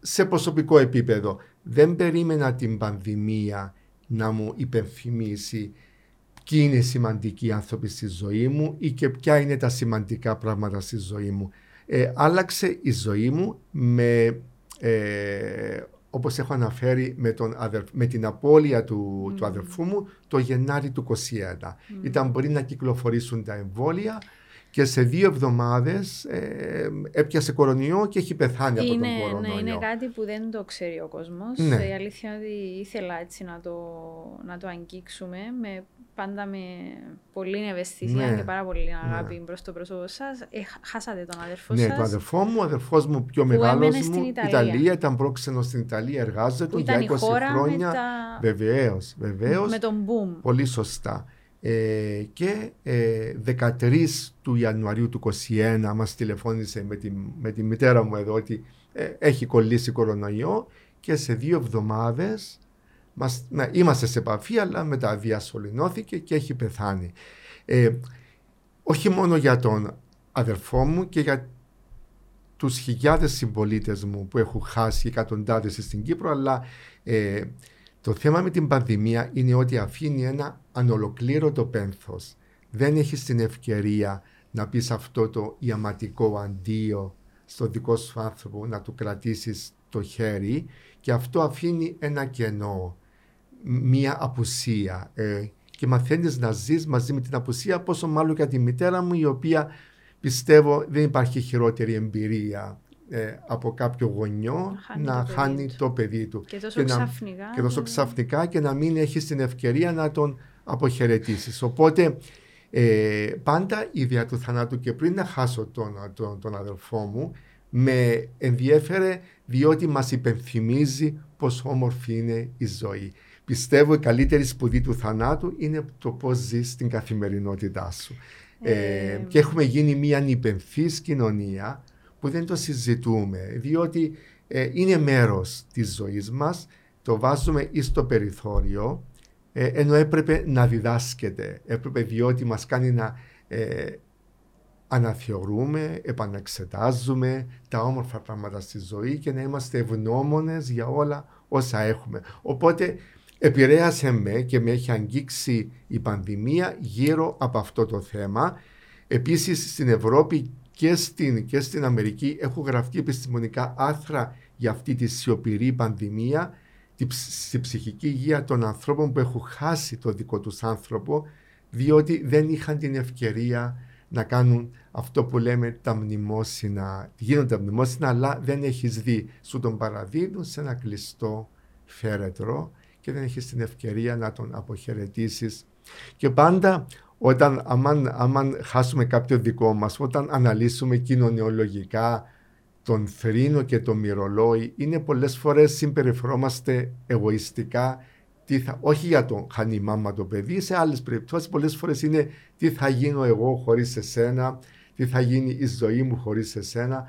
[SPEAKER 2] σε προσωπικό επίπεδο. Δεν περίμενα την πανδημία να μου υπενθυμίσει ποιοι είναι οι σημαντικοί άνθρωποι στη ζωή μου ή και ποια είναι τα σημαντικά πράγματα στη ζωή μου. Ε, άλλαξε η ζωή μου με, ε, όπως έχω αναφέρει με, τον με την απώλεια του, του αδερφού μου το Γενάρη του 2021. Ήταν πριν να κυκλοφορήσουν τα εμβόλια και σε δύο εβδομάδες ε, έπιασε κορονοϊό και έχει πεθάνει από τον κορονοϊό.
[SPEAKER 1] Ναι, είναι κάτι που δεν το ξέρει ο κόσμος. Ναι. Η αλήθεια είναι ότι ήθελα έτσι να το, να το αγγίξουμε με, πάντα με πολύ ευαισθησία ναι. και πάρα πολύ αγάπη ναι. προς το πρόσωπο σας. Ε, χάσατε τον αδερφό
[SPEAKER 2] ναι,
[SPEAKER 1] σας.
[SPEAKER 2] Ναι, τον αδερφό μου, ο αδερφός μου πιο μεγάλος μου. Στην Ιταλία. Ιταλία. Ήταν πρόξενος στην Ιταλία, εργάζεται για 20 χρόνια. Τα... Βεβαίως, βεβαίως.
[SPEAKER 1] Με τον boom.
[SPEAKER 2] Πολύ σωστά. Ε, και ε, 13 του Ιανουαρίου του 2021 μας τηλεφώνησε με τη, με τη μητέρα μου εδώ ότι ε, έχει κολλήσει κορονοϊό και σε δύο εβδομάδες μας, να, είμαστε σε επαφή αλλά μετά διασωληνώθηκε και έχει πεθάνει. Ε, όχι μόνο για τον αδερφό μου και για τους χιλιάδες συμπολίτες μου που έχουν χάσει εκατοντάδες στην Κύπρο αλλά ε, το θέμα με την πανδημία είναι ότι αφήνει ένα ανολοκλήρωτο πένθος. Δεν έχεις την ευκαιρία να πεις αυτό το ιαματικό αντίο στο δικό σου άνθρωπο, να του κρατήσεις το χέρι και αυτό αφήνει ένα κενό, μία απουσία ε, και μαθαίνεις να ζεις μαζί με την απουσία πόσο μάλλον για τη μητέρα μου η οποία πιστεύω δεν υπάρχει χειρότερη εμπειρία ε, από κάποιο γονιό να χάνει, το, παιδί του.
[SPEAKER 1] Και τόσο, ξαφνικά,
[SPEAKER 2] να, και τόσο ξαφνικά και να μην έχει την ευκαιρία να τον αποχαιρετήσεις. Οπότε ε, πάντα η ιδέα του θανάτου και πριν να χάσω τον, τον, τον αδελφό μου με ενδιέφερε διότι μας υπενθυμίζει πόσο όμορφη είναι η ζωή. Πιστεύω η καλύτερη σπουδή του θανάτου είναι το πώς ζεις στην καθημερινότητά σου. Ε, ε και έχουμε γίνει μια ανυπενθής κοινωνία που δεν το συζητούμε, διότι ε, είναι μέρος της ζωής μας, το βάζουμε εις το περιθώριο, ε, ενώ έπρεπε να διδάσκεται, έπρεπε διότι μας κάνει να ε, αναθεωρούμε, επαναξετάζουμε τα όμορφα πράγματα στη ζωή και να είμαστε ευγνώμονες για όλα όσα έχουμε. Οπότε επηρέασε με και με έχει αγγίξει η πανδημία γύρω από αυτό το θέμα. Επίσης στην Ευρώπη και στην, και στην Αμερική έχουν γραφτεί επιστημονικά άθρα για αυτή τη σιωπηρή πανδημία στη ψυχική υγεία των ανθρώπων που έχουν χάσει το δικό τους άνθρωπο διότι δεν είχαν την ευκαιρία να κάνουν αυτό που λέμε τα μνημόσυνα. Γίνονται τα μνημόσυνα αλλά δεν έχεις δει. Σου τον παραδίδουν σε ένα κλειστό φέρετρο και δεν έχεις την ευκαιρία να τον αποχαιρετήσεις. Και πάντα όταν άμα, χάσουμε κάποιο δικό μας, όταν αναλύσουμε κοινωνιολογικά τον θρήνο και το μυρολόι, είναι πολλές φορές συμπεριφερόμαστε εγωιστικά, τι θα, όχι για το χάνει η μάμα το παιδί, σε άλλες περιπτώσεις πολλές φορές είναι τι θα γίνω εγώ χωρίς εσένα, τι θα γίνει η ζωή μου χωρίς εσένα.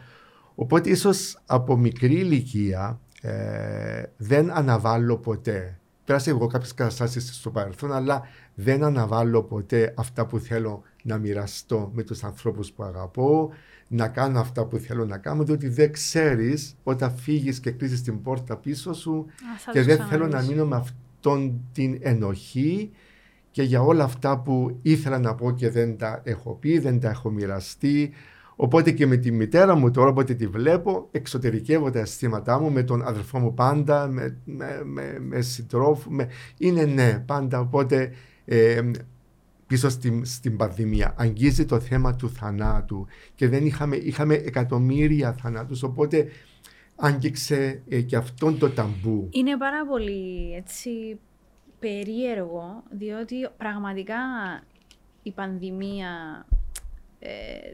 [SPEAKER 2] Οπότε ίσως από μικρή ηλικία ε, δεν αναβάλω ποτέ. Πέρασα εγώ κάποιες καταστάσεις στο παρελθόν, αλλά δεν αναβάλω ποτέ αυτά που θέλω να μοιραστώ με τους ανθρώπους που αγαπώ, να κάνω αυτά που θέλω να κάνω, διότι δεν ξέρεις όταν φύγεις και κλείσεις την πόρτα πίσω σου και δεν θέλω να μείνω με αυτόν την ενοχή και για όλα αυτά που ήθελα να πω και δεν τα έχω πει, δεν τα έχω μοιραστεί. Οπότε και με τη μητέρα μου τώρα, όποτε τη βλέπω, εξωτερικεύω τα αισθήματά μου με τον αδερφό μου πάντα, με, με, με, με συντρόφου. Με... Είναι ναι, πάντα. Οπότε ε, πίσω στην, στην πανδημία αγγίζει το θέμα του θανάτου και δεν είχαμε, είχαμε εκατομμύρια θανάτους. Οπότε άγγιξε ε, και αυτόν το ταμπού.
[SPEAKER 1] Είναι πάρα πολύ έτσι περίεργο, διότι πραγματικά η πανδημία ε,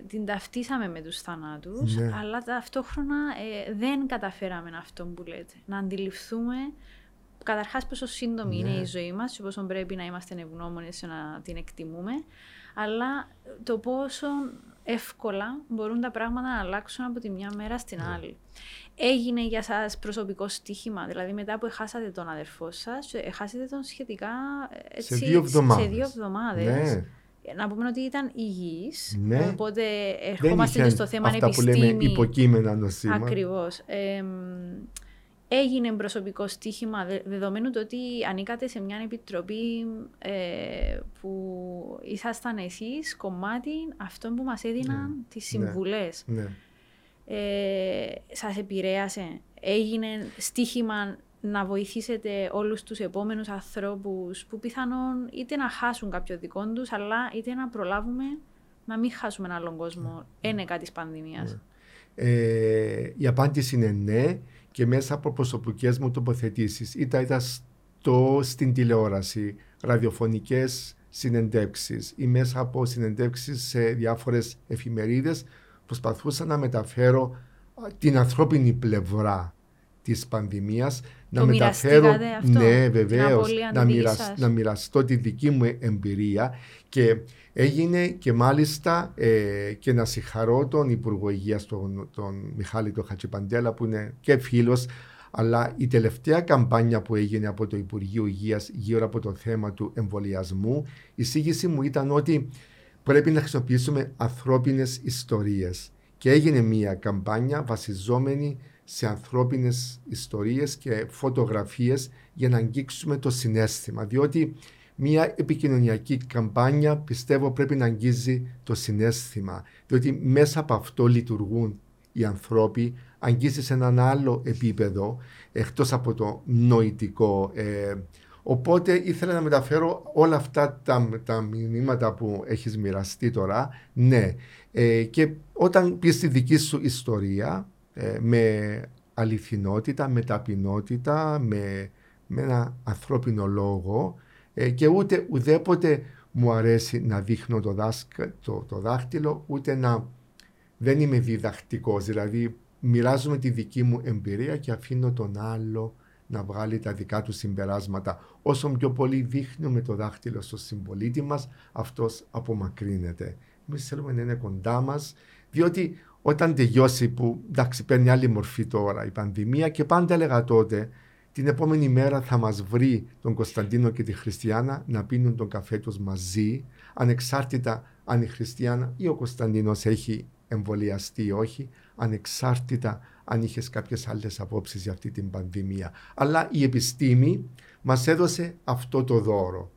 [SPEAKER 1] την ταυτίσαμε με τους θανάτους,
[SPEAKER 2] Ναι.
[SPEAKER 1] αλλά ταυτόχρονα ε, δεν καταφέραμε αυτό που λέτε. Να αντιληφθούμε καταρχάς πόσο σύντομη
[SPEAKER 2] Ναι.
[SPEAKER 1] είναι η ζωή μας και πόσο πρέπει να είμαστε ευγνώμονες και να την εκτιμούμε, αλλά το πόσο εύκολα μπορούν τα πράγματα να αλλάξουν από τη μια μέρα στην
[SPEAKER 2] Ναι.
[SPEAKER 1] άλλη. Έγινε για σας προσωπικό στοίχημα, δηλαδή μετά που έχασατε τον αδερφό σας, έχασατε τον σχετικά ε, έτσι,
[SPEAKER 2] δύο εβδομάδες.
[SPEAKER 1] σε δύο εβδομάδες.
[SPEAKER 2] Ναι.
[SPEAKER 1] Να πούμε ότι ήταν υγιής,
[SPEAKER 2] Ναι.
[SPEAKER 1] οπότε
[SPEAKER 2] Δεν
[SPEAKER 1] ερχόμαστε και
[SPEAKER 2] είχε
[SPEAKER 1] στο θέμα
[SPEAKER 2] αυτά που
[SPEAKER 1] επιστήμη.
[SPEAKER 2] λέμε υποκείμενα νοσήματα.
[SPEAKER 1] Ακριβώς. Εμ, έγινε προσωπικό στοίχημα δε- δεδομένου το ότι ανήκατε σε μια επιτροπή ε, που ήσασταν εσείς κομμάτι αυτών που μας έδιναν
[SPEAKER 2] Ναι.
[SPEAKER 1] τις συμβουλές.
[SPEAKER 2] Ναι.
[SPEAKER 1] Ε, σας επηρέασε, έγινε στοίχημα να βοηθήσετε όλους τους επόμενους ανθρώπους που πιθανόν είτε να χάσουν κάποιο δικό τους, αλλά είτε να προλάβουμε να μην χάσουμε έναν άλλον κόσμο. Ένεκα της πανδημίας.
[SPEAKER 2] Ε, η απάντηση είναι ναι και μέσα από προσωπικές μου τοποθετήσεις. Είτε ήταν στο, στην τηλεόραση, ραδιοφωνικές συνεντεύξεις ή μέσα από συνεντεύξεις σε διάφορες εφημερίδες προσπαθούσα να μεταφέρω α, την ανθρώπινη πλευρά της πανδημίας να
[SPEAKER 1] Το
[SPEAKER 2] μεταφέρω
[SPEAKER 1] μοιραστήκατε αυτό,
[SPEAKER 2] ναι
[SPEAKER 1] την
[SPEAKER 2] βεβαίως
[SPEAKER 1] απώλεια
[SPEAKER 2] να,
[SPEAKER 1] του δική
[SPEAKER 2] μοιρασ-
[SPEAKER 1] σας.
[SPEAKER 2] να μοιραστώ τη δική μου εμπειρία και έγινε και μάλιστα ε, και να συγχαρώ τον Υπουργό Υγείας τον, τον Μιχάλη τον Χατζηπαντέλα που είναι και φίλος αλλά η τελευταία καμπάνια που έγινε από το Υπουργείο Υγείας γύρω από το θέμα του εμβολιασμού η εισήγηση μου ήταν ότι πρέπει να χρησιμοποιήσουμε ανθρώπινες ιστορίες και έγινε μια καμπάνια βασιζόμενη σε ανθρώπινες ιστορίες και φωτογραφίες για να αγγίξουμε το συνέστημα. Διότι μια επικοινωνιακή καμπάνια πιστεύω πρέπει να αγγίζει το συνέστημα. Διότι μέσα από αυτό λειτουργούν οι άνθρωποι αγγίζει σε έναν άλλο επίπεδο εκτός από το νοητικό. Ε, οπότε ήθελα να μεταφέρω όλα αυτά τα, τα μηνύματα που έχεις μοιραστεί τώρα. Ναι ε, και όταν πεις τη δική σου ιστορία ε, με αληθινότητα, με ταπεινότητα, με, με ένα ανθρώπινο λόγο ε, και ούτε ουδέποτε μου αρέσει να δείχνω το, δάσκα, το, το δάχτυλο ούτε να δεν είμαι διδακτικός δηλαδή μοιράζομαι τη δική μου εμπειρία και αφήνω τον άλλο να βγάλει τα δικά του συμπεράσματα. Όσο πιο πολύ δείχνουμε το δάχτυλο στο συμπολίτη μας, αυτός απομακρύνεται. Εμείς θέλουμε να είναι κοντά μας, διότι όταν τελειώσει που εντάξει παίρνει άλλη μορφή τώρα η πανδημία και πάντα έλεγα τότε την επόμενη μέρα θα μας βρει τον Κωνσταντίνο και τη Χριστιανά να πίνουν τον καφέ τους μαζί ανεξάρτητα αν η Χριστιανά ή ο Κωνσταντίνος έχει εμβολιαστεί ή όχι ανεξάρτητα αν είχες κάποιες άλλες απόψεις για αυτή την πανδημία. Αλλά η επιστήμη μας έδωσε αυτό το δώρο.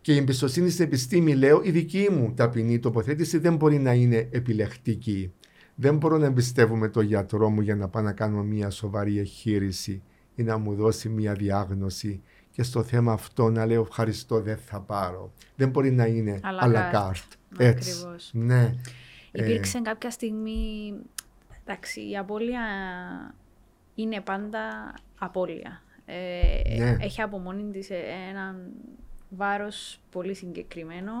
[SPEAKER 2] Και η εμπιστοσύνη στην επιστήμη, λέω, η δική μου ταπεινή τοποθέτηση δεν μπορεί να είναι επιλεκτική. Δεν μπορώ να εμπιστεύομαι τον γιατρό μου για να πάω να κάνω μια σοβαρή εγχείρηση ή να μου δώσει μια διάγνωση και στο θέμα αυτό να λέω ευχαριστώ δεν θα πάρω. Δεν μπορεί να είναι
[SPEAKER 1] À la
[SPEAKER 2] à la
[SPEAKER 1] carte.
[SPEAKER 2] carte. Έτσι.
[SPEAKER 1] Ακριβώς.
[SPEAKER 2] Ναι.
[SPEAKER 1] Υπήρξε κάποια στιγμή. Εντάξει, η απώλεια είναι πάντα απώλεια. Ε,
[SPEAKER 2] Ναι.
[SPEAKER 1] Έχει από μόνη τη έναν βάρος πολύ συγκεκριμένο.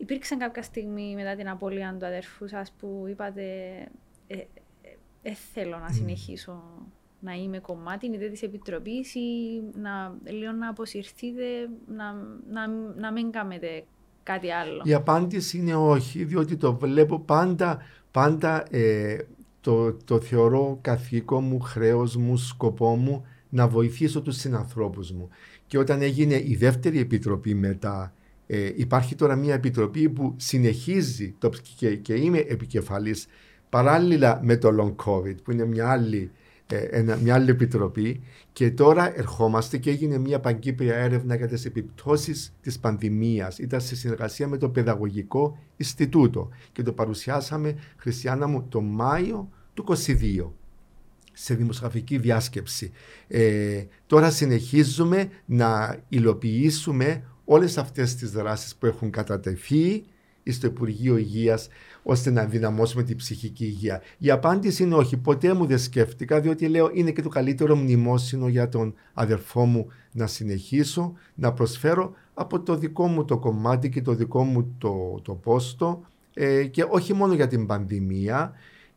[SPEAKER 1] Υπήρξε κάποια στιγμή μετά την απώλεια του αδερφού σας που είπατε ε, ε, ε, θέλω να συνεχίσω να είμαι κομμάτι είτε της Επιτροπής ή να, λίγο να αποσυρθείτε, να, να, να μην κάνετε κάτι άλλο.
[SPEAKER 2] Η απάντηση είναι όχι, διότι το βλέπω πάντα, πάντα ε, το, το θεωρώ καθήκον μου, χρέος μου, σκοπό μου να βοηθήσω τους συνανθρώπους μου. Και όταν έγινε η δεύτερη επιτροπή μετά, ε, υπάρχει τώρα μια επιτροπή που συνεχίζει το, και, και είμαι επικεφαλής παράλληλα με το long covid που είναι μια άλλη, ε, μια άλλη επιτροπή και τώρα ερχόμαστε και έγινε μια παγκύπρια έρευνα για τις επιπτώσεις της πανδημίας. Ήταν σε συνεργασία με το Παιδαγωγικό Ινστιτούτο και το παρουσιάσαμε, Χριστιανά μου, το Μάιο του 2022 σε δημοσιογραφική διάσκεψη. Ε, τώρα συνεχίζουμε να υλοποιήσουμε όλες αυτές τις δράσεις που έχουν κατατεθεί στο Υπουργείο Υγείας ώστε να δυναμώσουμε την ψυχική υγεία. Η απάντηση είναι όχι. Ποτέ μου δεν σκέφτηκα, διότι λέω είναι και το καλύτερο μνημόσυνο για τον αδερφό μου να συνεχίσω να προσφέρω από το δικό μου το κομμάτι και το δικό μου το, το πόστο ε, και όχι μόνο για την πανδημία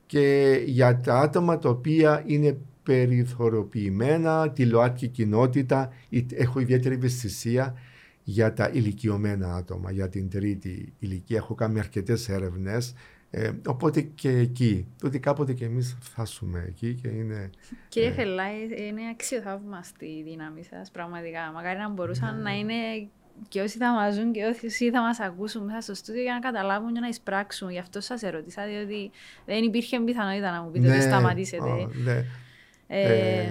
[SPEAKER 2] και για τα άτομα τα οποία είναι περιθωριοποιημένα, τη ΛΟΑΤΚΙ κοινότητα, έχω ιδιαίτερη ευαισθησία για τα ηλικιωμένα άτομα, για την τρίτη ηλικία. Έχω κάνει αρκετές έρευνες. Ε, οπότε και εκεί, ότι κάποτε και εμείς φτάσουμε εκεί και είναι...
[SPEAKER 1] Κύριε ε, Χελάη, είναι αξιοθαύμαστη η δύναμη σας, πραγματικά. Μακάρι να μπορούσαν ναι. να είναι και όσοι θα μα ζουν και όσοι θα μας ακούσουν μέσα στο στούντιο για να καταλάβουν και να εισπράξουν. Γι' αυτό σας ερώτησα, διότι δεν υπήρχε πιθανότητα να μου πείτε ναι, ότι σταματήσετε. ναι.
[SPEAKER 2] Ε,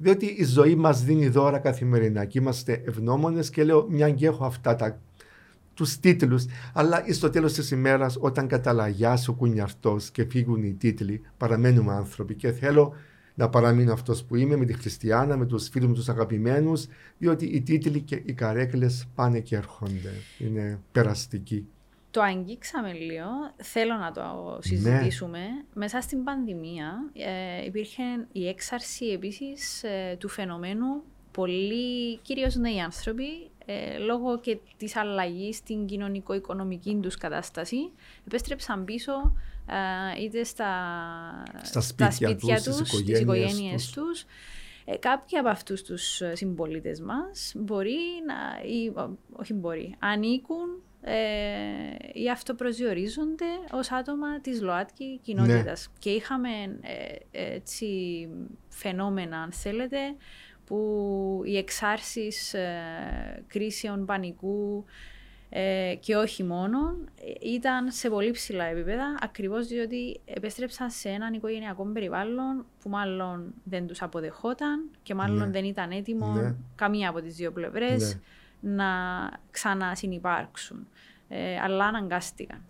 [SPEAKER 2] διότι η ζωή μας δίνει δώρα καθημερινά και είμαστε ευγνώμονες και λέω μια και έχω αυτά τα τους τίτλους. Αλλά στο τέλος της ημέρας, όταν καταλαγιάσει ο κουνιαρτό και φύγουν οι τίτλοι, παραμένουμε άνθρωποι. Και θέλω να παραμείνω αυτός που είμαι με τη Χριστιανά, με τους φίλους μου τους αγαπημένους, διότι οι τίτλοι και οι καρέκλες πάνε και έρχονται. Είναι περαστικοί.
[SPEAKER 1] Το αγγίξαμε λίγο, θέλω να το συζητήσουμε. Ναι. Μέσα στην πανδημία ε, υπήρχε η έξαρση επίσης ε, του φαινομένου πολλοί, κυρίως νέοι άνθρωποι, ε, λόγω και της αλλαγής στην κοινωνικο-οικονομική τους κατάσταση, επέστρεψαν πίσω ε, είτε στα,
[SPEAKER 2] στα σπίτια, στα σπίτια τους, τους, στις οικογένειες
[SPEAKER 1] τους. Ε, κάποιοι από αυτούς τους συμπολίτες μας μπορεί να, ή, όχι μπορεί, ανήκουν ε, ή αυτοπροσδιορίζονται ως άτομα της ΛΟΑΤΚΙ κοινότητας. Ναι. Και είχαμε ε, έτσι φαινόμενα, αν θέλετε, που οι εξάρσεις ε, κρίσεων πανικού ε, και όχι μόνο ήταν σε πολύ ψηλά επίπεδα ακριβώς διότι επέστρεψαν σε έναν οικογενειακό περιβάλλον που μάλλον δεν τους αποδεχόταν και μάλλον ναι. δεν ήταν έτοιμο ναι. καμία από τις δύο πλευρές να ξανασυνυπάρξουν. Ε, αλλά αναγκάστηκαν.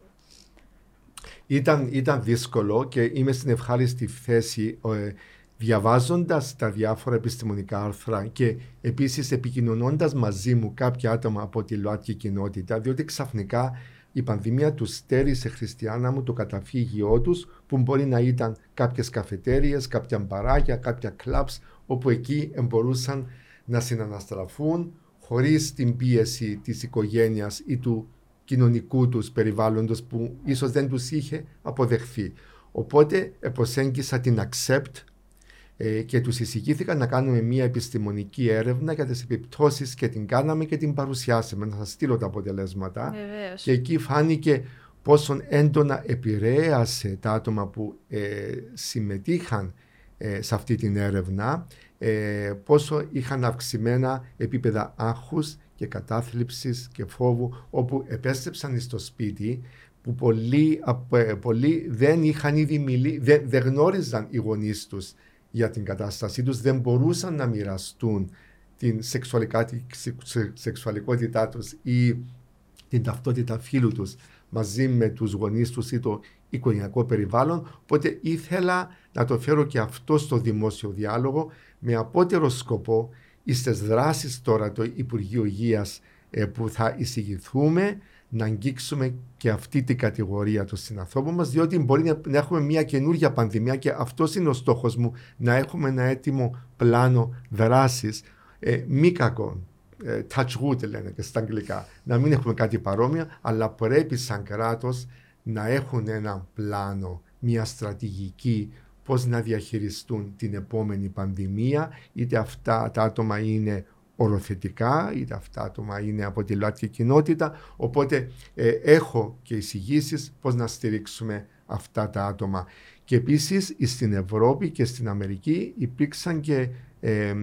[SPEAKER 2] Ήταν, ήταν δύσκολο και είμαι στην ευχάριστη θέση ε, διαβάζοντας τα διάφορα επιστημονικά άρθρα και επίσης επικοινωνώντας μαζί μου κάποια άτομα από τη ΛΟΑΤΚΙ κοινότητα διότι ξαφνικά η πανδημία τους στέρισε χριστιανά μου το καταφύγιό τους, που μπορεί να ήταν κάποιες καφετέρειε, κάποια μπαράκια, κάποια κλαμπς, όπου εκεί μπορούσαν να συναναστραφούν χωρίς την πίεση της οικογένειας ή του κοινωνικού τους περιβάλλοντος που ίσως δεν τους είχε αποδεχθεί. Οπότε προσέγγισα την Accept ε, και τους εισηγήθηκα να κάνουμε μια επιστημονική έρευνα για τις επιπτώσεις και την κάναμε και την παρουσιάσαμε. Να σας στείλω τα αποτελέσματα.
[SPEAKER 1] Βεβαίως.
[SPEAKER 2] Και εκεί φάνηκε πόσο έντονα επηρέασε τα άτομα που ε, συμμετείχαν ε, σε αυτή την έρευνα ε, πόσο είχαν αυξημένα επίπεδα άγχους και κατάθλιψης και φόβου όπου επέστρεψαν στο σπίτι που πολλοί, ε, πολλοί δεν είχαν ήδη μιλήσει, δεν, δεν γνώριζαν οι γονείς τους για την κατάστασή τους, δεν μπορούσαν να μοιραστούν την σεξουαλικότητά τους ή την ταυτότητα φίλου τους μαζί με τους γονείς τους ή το οικογενειακό περιβάλλον. Οπότε ήθελα να το φέρω και αυτό στο δημόσιο διάλογο με απότερο σκοπό στι δράσεις τώρα του Υπουργείου Υγείας ε, που θα εισηγηθούμε να αγγίξουμε και αυτή την κατηγορία των συνανθρώπων μας, διότι μπορεί να έχουμε μια καινούργια πανδημία και αυτός είναι ο στόχος μου, να έχουμε ένα έτοιμο πλάνο δράσης, ε, μη κακό, ε, touch wood λένε και στα αγγλικά, να μην έχουμε κάτι παρόμοιο, αλλά πρέπει σαν κράτος να έχουν ένα πλάνο, μια στρατηγική πώς να διαχειριστούν την επόμενη πανδημία, είτε αυτά τα άτομα είναι οροθετικά, είτε αυτά άτομα είναι από τη ΛΟΑΤΚΙ κοινότητα, οπότε ε, έχω και εισηγήσεις πώς να στηρίξουμε αυτά τα άτομα. Και επίσης στην Ευρώπη και στην Αμερική υπήρξαν και ε,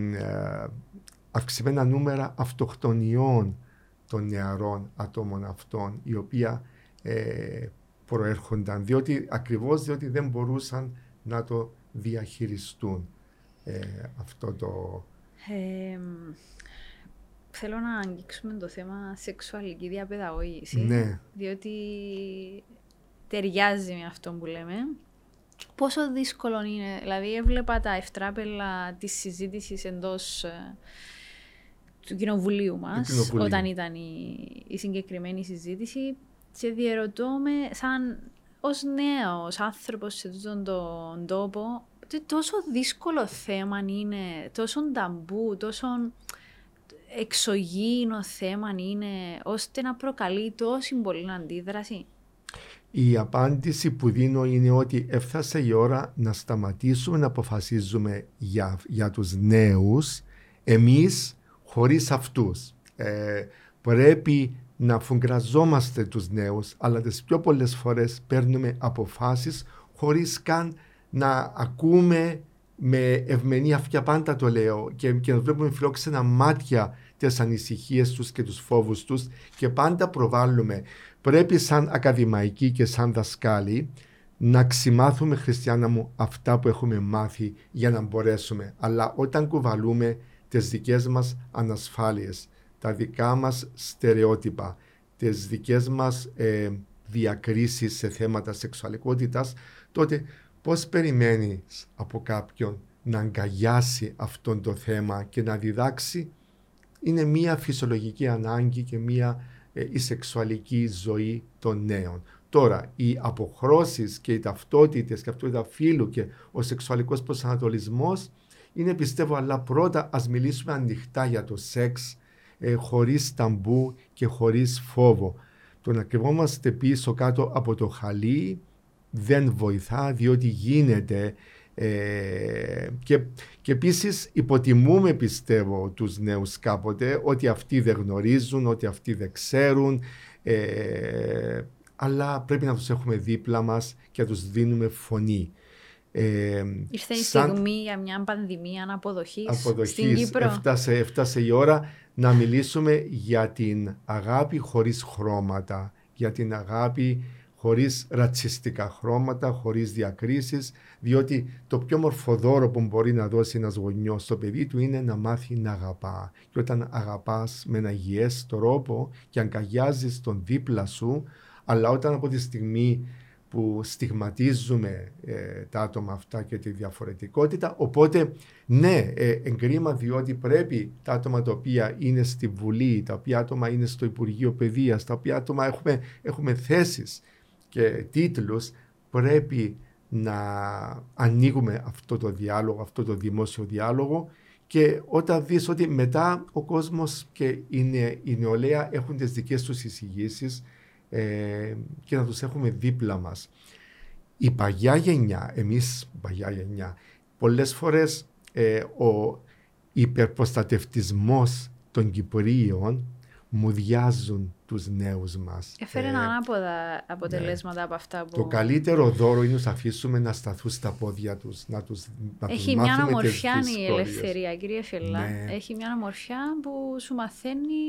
[SPEAKER 2] αυξημένα νούμερα αυτοκτονιών των νεαρών ατόμων αυτών, οι οποία ε, προέρχονταν, διότι, ακριβώς διότι δεν μπορούσαν να το διαχειριστούν ε, αυτό το...
[SPEAKER 1] Ε, θέλω να αγγίξουμε το θέμα σεξουαλική διαπαιδαγώγηση,
[SPEAKER 2] ναι.
[SPEAKER 1] διότι ταιριάζει με αυτό που λέμε. Πόσο δύσκολο είναι, δηλαδή έβλεπα τα ευτράπελα της συζήτησης εντός ε, του κοινοβουλίου μας, όταν ήταν η, η συγκεκριμένη συζήτηση και διαρωτώ με σαν ως νέος άνθρωπος σε αυτόν τον τόπο τόσο δύσκολο θέμα είναι, τόσο ταμπού, τόσο εξωγήινο θέμα είναι, ώστε να προκαλεί τόση πολύ αντίδραση;
[SPEAKER 2] Η απάντηση που δίνω είναι ότι έφτασε η ώρα να σταματήσουμε να αποφασίζουμε για, για τους νέους εμείς χωρίς αυτούς. Ε, πρέπει να φουγκραζόμαστε τους νέους αλλά τις πιο πολλές φορές παίρνουμε αποφάσεις χωρίς καν να ακούμε με ευμενή αυτιά πάντα το λέω και, και να βλέπουμε φιλόξενα μάτια τις ανησυχίες τους και τους φόβους τους και πάντα προβάλλουμε. Πρέπει σαν ακαδημαϊκοί και σαν δασκάλοι να ξημάθουμε χριστιανά μου αυτά που έχουμε μάθει για να μπορέσουμε. Αλλά όταν κουβαλούμε τις δικές μας ανασφάλειες, τα δικά μας στερεότυπα, τις δικές μας ε, διακρίσεις σε θέματα σεξουαλικότητας, τότε πώς περιμένεις από κάποιον να αγκαλιάσει αυτό το θέμα και να διδάξει; Είναι μια φυσιολογική ανάγκη και μια ε, η σεξουαλική ζωή των νέων. Τώρα, οι αποχρώσεις και οι ταυτότητες και αυτό φύλου και ο σεξουαλικός προσανατολισμός είναι πιστεύω, αλλά πρώτα ας μιλήσουμε ανοιχτά για το σεξ, ε, χωρίς ταμπού και χωρίς φόβο. Το να κρυβόμαστε πίσω κάτω από το χαλί δεν βοηθά διότι γίνεται ε, και, και επίσης υποτιμούμε πιστεύω τους νέους κάποτε ότι αυτοί δεν γνωρίζουν, ότι αυτοί δεν ξέρουν ε, αλλά πρέπει να τους έχουμε δίπλα μας και να τους δίνουμε φωνή.
[SPEAKER 1] Ε, Ήρθε η στιγμή για μια πανδημία αποδοχής, αποδοχής στην Κύπρο.
[SPEAKER 2] Έφτασε, έφτασε η ώρα να μιλήσουμε για την αγάπη χωρίς χρώματα, για την αγάπη χωρίς ρατσιστικά χρώματα, χωρίς διακρίσεις, διότι το πιο μορφοδόρο που μπορεί να δώσει ένας γονιός στο παιδί του είναι να μάθει να αγαπά. Και όταν αγαπάς με ένα υγιές τρόπο και αγκαλιάζεις τον δίπλα σου, αλλά όταν από τη στιγμή που στιγματίζουμε ε, τα άτομα αυτά και τη διαφορετικότητα. Οπότε, ναι, ε, εγκρίμα διότι πρέπει τα άτομα τα οποία είναι στη Βουλή, τα οποία άτομα είναι στο Υπουργείο Παιδείας, τα οποία άτομα έχουμε, έχουμε θέσεις και τίτλους, πρέπει να ανοίγουμε αυτό το διάλογο, αυτό το δημόσιο διάλογο και όταν δεις ότι μετά ο κόσμος και η, νεολαία έχουν τις δικές τους εισηγήσεις ε, και να τους έχουμε δίπλα μας. Η παγιά γενιά, εμείς παγιά γενιά, πολλές φορές ε, ο υπερποστατευτισμός των Κυπρίων μου διάζουν τους νέους μας.
[SPEAKER 1] Έφερε ε, ανάποδα αποτελέσματα ναι. από αυτά που...
[SPEAKER 2] Το καλύτερο δώρο είναι να αφήσουμε να σταθούν στα πόδια τους, να τους να
[SPEAKER 1] Έχει
[SPEAKER 2] τους
[SPEAKER 1] μια ομορφιά η ελευθερία, κύριε Φελά. Ναι. Έχει μια ομορφιά που σου μαθαίνει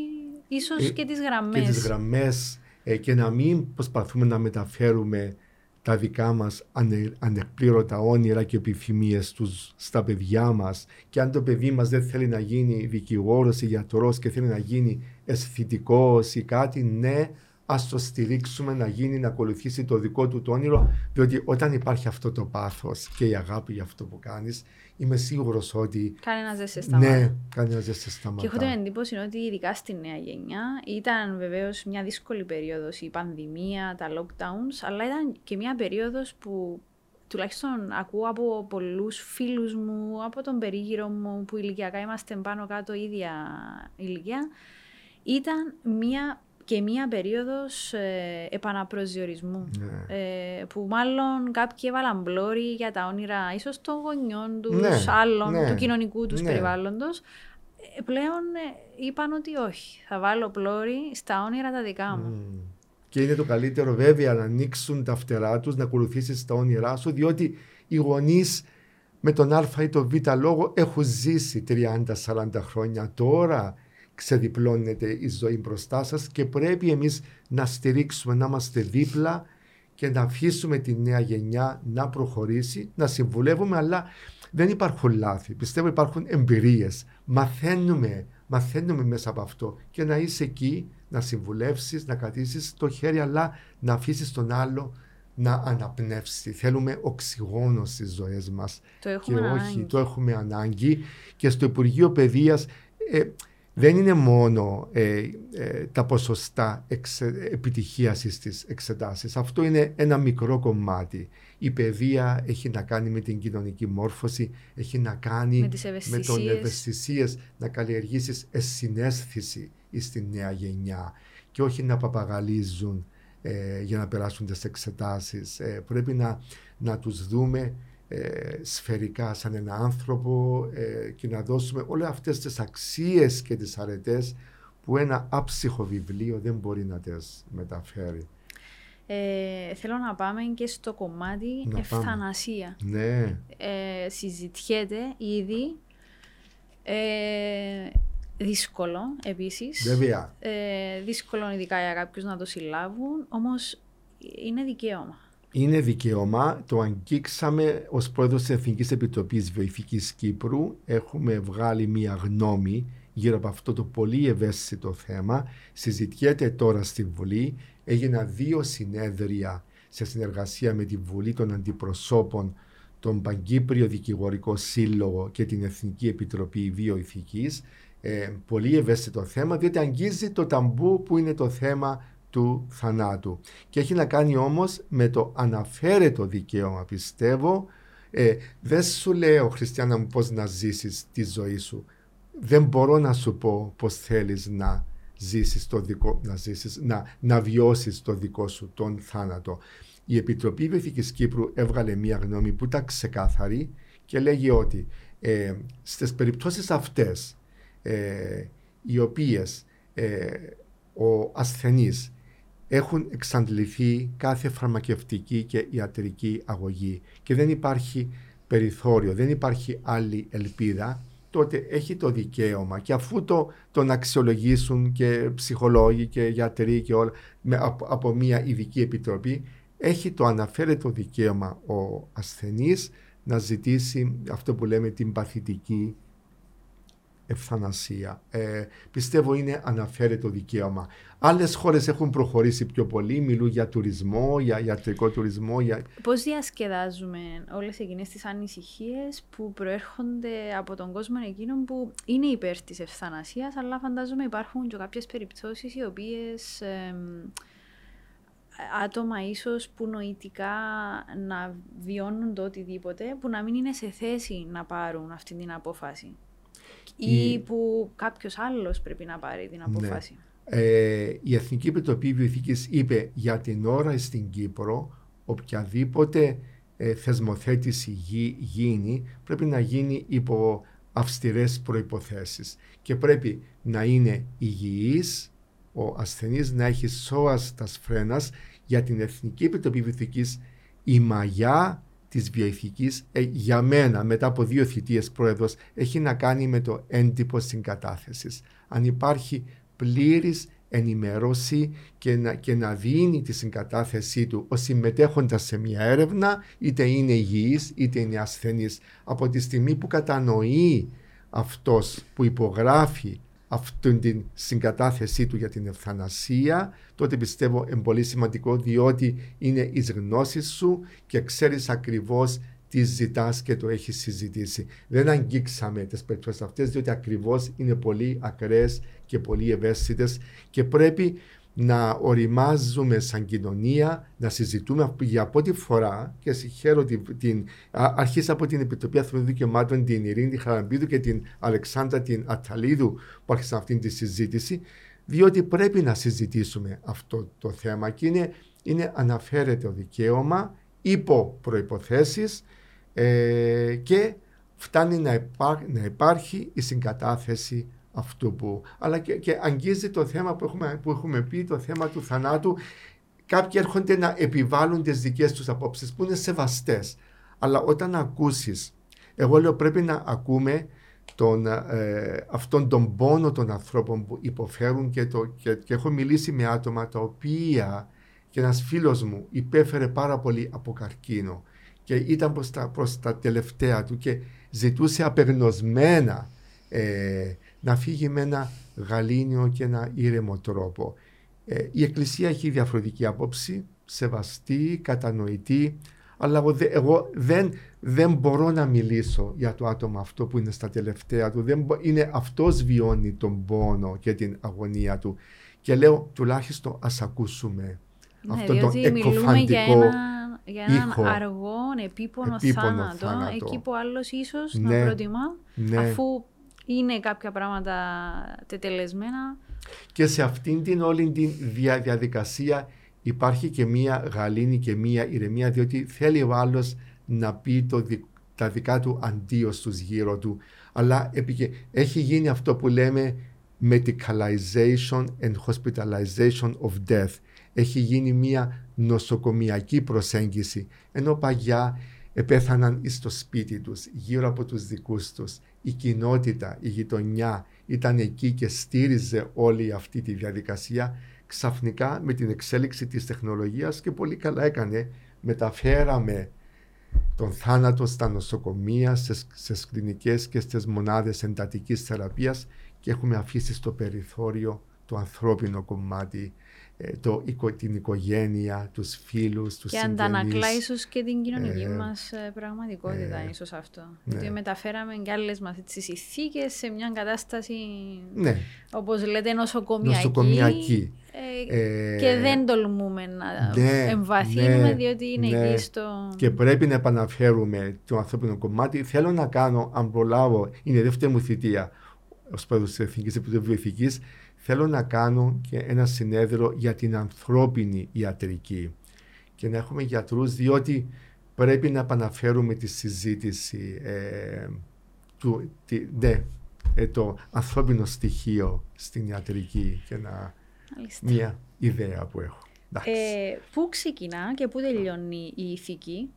[SPEAKER 1] ίσως ε, και τις γραμμές.
[SPEAKER 2] Και τις γραμμές ε, και να μην προσπαθούμε να μεταφέρουμε τα δικά μας ανε, ανεκπλήρωτα όνειρα και επιθυμίες τους στα παιδιά μας. Και αν το παιδί μας δεν θέλει να γίνει δικηγόρος ή γιατρός και θέλει να γίνει αισθητικός ή κάτι, ναι, ας το στηρίξουμε να γίνει, να ακολουθήσει το δικό του το όνειρο. Διότι όταν υπάρχει αυτό το πάθος και η αγάπη για αυτό που κάνεις, είμαι σίγουρος ότι.
[SPEAKER 1] Κανένα δεν σε σταματά.
[SPEAKER 2] Ναι, κανένας δεν σε σταματά.
[SPEAKER 1] Και έχω την εντύπωση ότι ειδικά στη νέα γενιά ήταν βεβαίως μια δύσκολη περίοδος η πανδημία, τα lockdowns, αλλά ήταν και μια περίοδος που τουλάχιστον ακούω από πολλούς φίλους μου, από τον περίγυρο μου που ηλικιακά είμαστε πάνω κάτω ίδια ηλικία, ήταν μια και μία περίοδος ε, επαναπροσδιορισμού. Ναι. Ε, που μάλλον κάποιοι έβαλαν μπλόρι για τα όνειρα ίσως των γονιών τους, ναι, άλλων, ναι. του κοινωνικού τους ναι. περιβάλλοντος. ε, πλέον ε, είπαν ότι όχι. Θα βάλω πλώρη στα όνειρα τα δικά μου.
[SPEAKER 2] Και είναι το καλύτερο βέβαια να ανοίξουν τα φτερά τους, να ακολουθήσεις τα όνειρά σου, διότι οι γονείς με τον Α ή τον Β λόγο έχουν ζήσει 30-40 χρόνια. Τώρα ξεδιπλώνεται η ζωή μπροστά σας και πρέπει εμείς να στηρίξουμε, να είμαστε δίπλα και να αφήσουμε τη νέα γενιά να προχωρήσει, να συμβουλεύουμε, αλλά δεν υπάρχουν λάθη. Πιστεύω υπάρχουν εμπειρίες. Μαθαίνουμε, μαθαίνουμε μέσα από αυτό και να είσαι εκεί, να συμβουλεύσεις, να κρατήσεις το χέρι, αλλά να αφήσεις τον άλλο να αναπνεύσει. Θέλουμε οξυγόνο στις ζωές μας.
[SPEAKER 1] Το έχουμε
[SPEAKER 2] και όχι,
[SPEAKER 1] ανάγκη.
[SPEAKER 2] το έχουμε ανάγκη. Και στο Υπουργείο Παιδείας ε, δεν είναι μόνο ε, ε, τα ποσοστά εξε, επιτυχίας στις εξετάσεις. Αυτό είναι ένα μικρό κομμάτι. Η παιδεία έχει να κάνει με την κοινωνική μόρφωση, έχει να κάνει
[SPEAKER 1] Με τις
[SPEAKER 2] με
[SPEAKER 1] ευαισθησίες.
[SPEAKER 2] τον ευαισθησίες, να καλλιεργήσεις συνέστηση στη νέα γενιά και όχι να παπαγαλίζουν ε, για να περάσουν τις εξετάσεις. Ε, πρέπει να, να τους δούμε ε, σφαιρικά σαν ένα άνθρωπο ε, και να δώσουμε όλες αυτές τις αξίες και τις αρετές που ένα άψυχο βιβλίο δεν μπορεί να τις μεταφέρει.
[SPEAKER 1] Ε, θέλω να πάμε και στο κομμάτι
[SPEAKER 2] Να πάμε.
[SPEAKER 1] ευθανασία.
[SPEAKER 2] Ναι,
[SPEAKER 1] Ε, συζητιέται ήδη. Ε, δύσκολο επίσης.
[SPEAKER 2] βέβαια.
[SPEAKER 1] Ε, δύσκολο ειδικά για κάποιους να το συλλάβουν, όμως είναι δικαίωμα.
[SPEAKER 2] Είναι δικαίωμα, το αγγίξαμε ως πρόεδρος της Εθνικής Επιτροπής Βοηθικής Κύπρου. Έχουμε βγάλει μία γνώμη γύρω από αυτό το πολύ ευαίσθητο θέμα. Συζητιέται τώρα στη Βουλή. Έγιναν δύο συνέδρια σε συνεργασία με τη Βουλή των Αντιπροσώπων, τον Παγκύπριο Δικηγορικό Σύλλογο και την Εθνική Επιτροπή Βιοειθικής. Ε, πολύ ευαίσθητο θέμα, διότι αγγίζει το ταμπού που είναι το θέμα του θανάτου. Και έχει να κάνει όμως με το αναφέρετο δικαίωμα, πιστεύω. Ε, δεν σου λέω, Χριστιανά μου, πώς να ζήσεις τη ζωή σου. Δεν μπορώ να σου πω πώς θέλεις να ζήσεις το δικό, να, ζήσεις, να, να βιώσεις το δικό σου τον θάνατο. Η Επιτροπή Βεθικής Κύπρου έβγαλε μία γνώμη που ήταν ξεκάθαρη και λέγει ότι ε, στις περιπτώσεις αυτές ε, οι οποίες ε, ο ασθενής έχουν εξαντληθεί κάθε φαρμακευτική και ιατρική αγωγή και δεν υπάρχει περιθώριο, δεν υπάρχει άλλη ελπίδα, τότε έχει το δικαίωμα και αφού το, τον αξιολογήσουν και ψυχολόγοι και γιατροί και όλα με, από, από μια ειδική επιτροπή, έχει το αναφέρετο δικαίωμα ο ασθενής να ζητήσει αυτό που λέμε την παθητική ευθανασία. Ε, πιστεύω είναι αναφέρετο δικαίωμα. Άλλες χώρες έχουν προχωρήσει πιο πολύ, μιλούν για τουρισμό, για ιατρικό τουρισμό. Για...
[SPEAKER 1] Πώς διασκεδάζουμε όλες εκείνες τις ανησυχίες που προέρχονται από τον κόσμο εκείνων που είναι υπέρ της ευθανασίας, αλλά φαντάζομαι υπάρχουν και κάποιες περιπτώσεις οι οποίες εμ, άτομα ίσως που νοητικά να βιώνουν το οτιδήποτε, που να μην είναι σε θέση να πάρουν αυτή την απόφαση. Ή
[SPEAKER 2] Η-
[SPEAKER 1] που κάποιος άλλος πρέπει να πάρει την απόφαση.
[SPEAKER 2] Ε, η Εθνική Επιτροπή Βιοειθικής είπε για την ώρα στην Κύπρο οποιαδήποτε ε, θεσμοθέτηση γι- γίνει πρέπει να γίνει υπό αυστηρές προϋποθέσεις και πρέπει να είναι υγιής ο ασθενής να έχει σώας τα σφρένας για την Εθνική Επιτροπή Βιοειθικής η μαγιά της βιοειθικής ε, για μένα μετά από δύο θητείες πρόεδρος έχει να κάνει με το έντυπο συγκατάθεσης. Αν υπάρχει πλήρης ενημέρωση και να, και να δίνει τη συγκατάθεσή του ο συμμετέχοντας σε μια έρευνα είτε είναι υγιής είτε είναι ασθενής από τη στιγμή που κατανοεί αυτός που υπογράφει αυτήν την συγκατάθεσή του για την ευθανασία, τότε πιστεύω είναι πολύ σημαντικό διότι είναι εις γνώσεις σου και ξέρεις ακριβώς τι ζητάς και το έχεις συζητήσει. Δεν αγγίξαμε τις περιπτώσεις αυτές διότι ακριβώς είναι πολύ ακραίες και πολύ ευαίσθητες και πρέπει να οριμάζουμε σαν κοινωνία, να συζητούμε για πρώτη φορά και συγχαίρω την, την α- αρχής από την Επιτροπή Ανθρωπίνων Δικαιωμάτων, την Ειρήνη Χαραμπίδου και την Αλεξάνδρα την Αταλίδου που άρχισαν αυτή τη συζήτηση, διότι πρέπει να συζητήσουμε αυτό το θέμα και είναι, είναι αναφέρεται ο δικαίωμα υπό προϋποθέσεις ε, και φτάνει να, να υπάρχει η συγκατάθεση αυτού που. Αλλά και, και αγγίζει το θέμα που έχουμε, που έχουμε πει, το θέμα του θανάτου. Κάποιοι έρχονται να επιβάλλουν τις δικές τους απόψεις που είναι σεβαστές. Αλλά όταν ακούσεις, εγώ λέω πρέπει να ακούμε τον, ε, αυτόν τον πόνο των ανθρώπων που υποφέρουν και, το, και, και έχω μιλήσει με άτομα τα οποία και ένας φίλος μου υπέφερε πάρα πολύ από καρκίνο και ήταν προς τα, προς τα τελευταία του και ζητούσε απεγνωσμένα ε, να φύγει με ένα γαλήνιο και ένα ήρεμο τρόπο. Ε, η Εκκλησία έχει διαφορετική άποψη, σεβαστή, κατανοητή, αλλά εγώ δεν, δεν μπορώ να μιλήσω για το άτομο αυτό που είναι στα τελευταία του. Δεν, είναι αυτός βιώνει τον πόνο και την αγωνία του. Και λέω τουλάχιστον ας ακούσουμε
[SPEAKER 1] ναι, αυτό το εκοφαντικό για έναν ήχο, αργό, επίπονο, επίπονο θάνατο, θάνατο, εκεί που άλλος ίσως ναι, να προτιμά, ναι. αφού είναι κάποια πράγματα τετελεσμένα.
[SPEAKER 2] Και σε αυτήν την όλη την διαδικασία υπάρχει και μία γαλήνη και μία ηρεμία, διότι θέλει ο άλλος να πει το, τα δικά του αντίο στους γύρω του. Αλλά έχει γίνει αυτό που λέμε medicalization and hospitalization of death. Έχει γίνει μία νοσοκομιακή προσέγγιση, ενώ παγιά επέθαναν στο σπίτι τους, γύρω από τους δικούς τους. Η κοινότητα, η γειτονιά ήταν εκεί και στήριζε όλη αυτή τη διαδικασία. Ξαφνικά με την εξέλιξη της τεχνολογίας και πολύ καλά έκανε, μεταφέραμε τον θάνατο στα νοσοκομεία, στις κλινικές και στις μονάδες εντατικής θεραπείας και έχουμε αφήσει στο περιθώριο το ανθρώπινο κομμάτι ε, το, την οικογένεια, τους φίλους, τους
[SPEAKER 1] και συγγενείς. Και αντανακλά ίσως και την κοινωνική ε, μας ε, πραγματικότητα ε, ίσως αυτό. Ναι. Γιατί μεταφέραμε και άλλες μας τις ηθίκες σε μια κατάσταση ναι. όπως λέτε νοσοκομιακή. νοσοκομιακή. Ε, και δεν τολμούμε να ναι, εμβαθύνουμε ναι, διότι είναι ναι. εκεί στο...
[SPEAKER 2] Και πρέπει να επαναφέρουμε το ανθρώπινο κομμάτι. Θέλω να κάνω, αν προλάβω, είναι η δεύτερη μου θητεία ως πρόεδρος της Εθνικής Επιτροπής θέλω να κάνω και ένα συνέδριο για την ανθρώπινη ιατρική και να έχουμε γιατρούς διότι πρέπει να επαναφέρουμε τη συζήτηση ε, του, τη, ναι, ε, το ανθρώπινο στοιχείο στην ιατρική και να, μια ιδέα που έχω.
[SPEAKER 1] Ε, πού ξεκινά και πού τελειώνει η ηθική;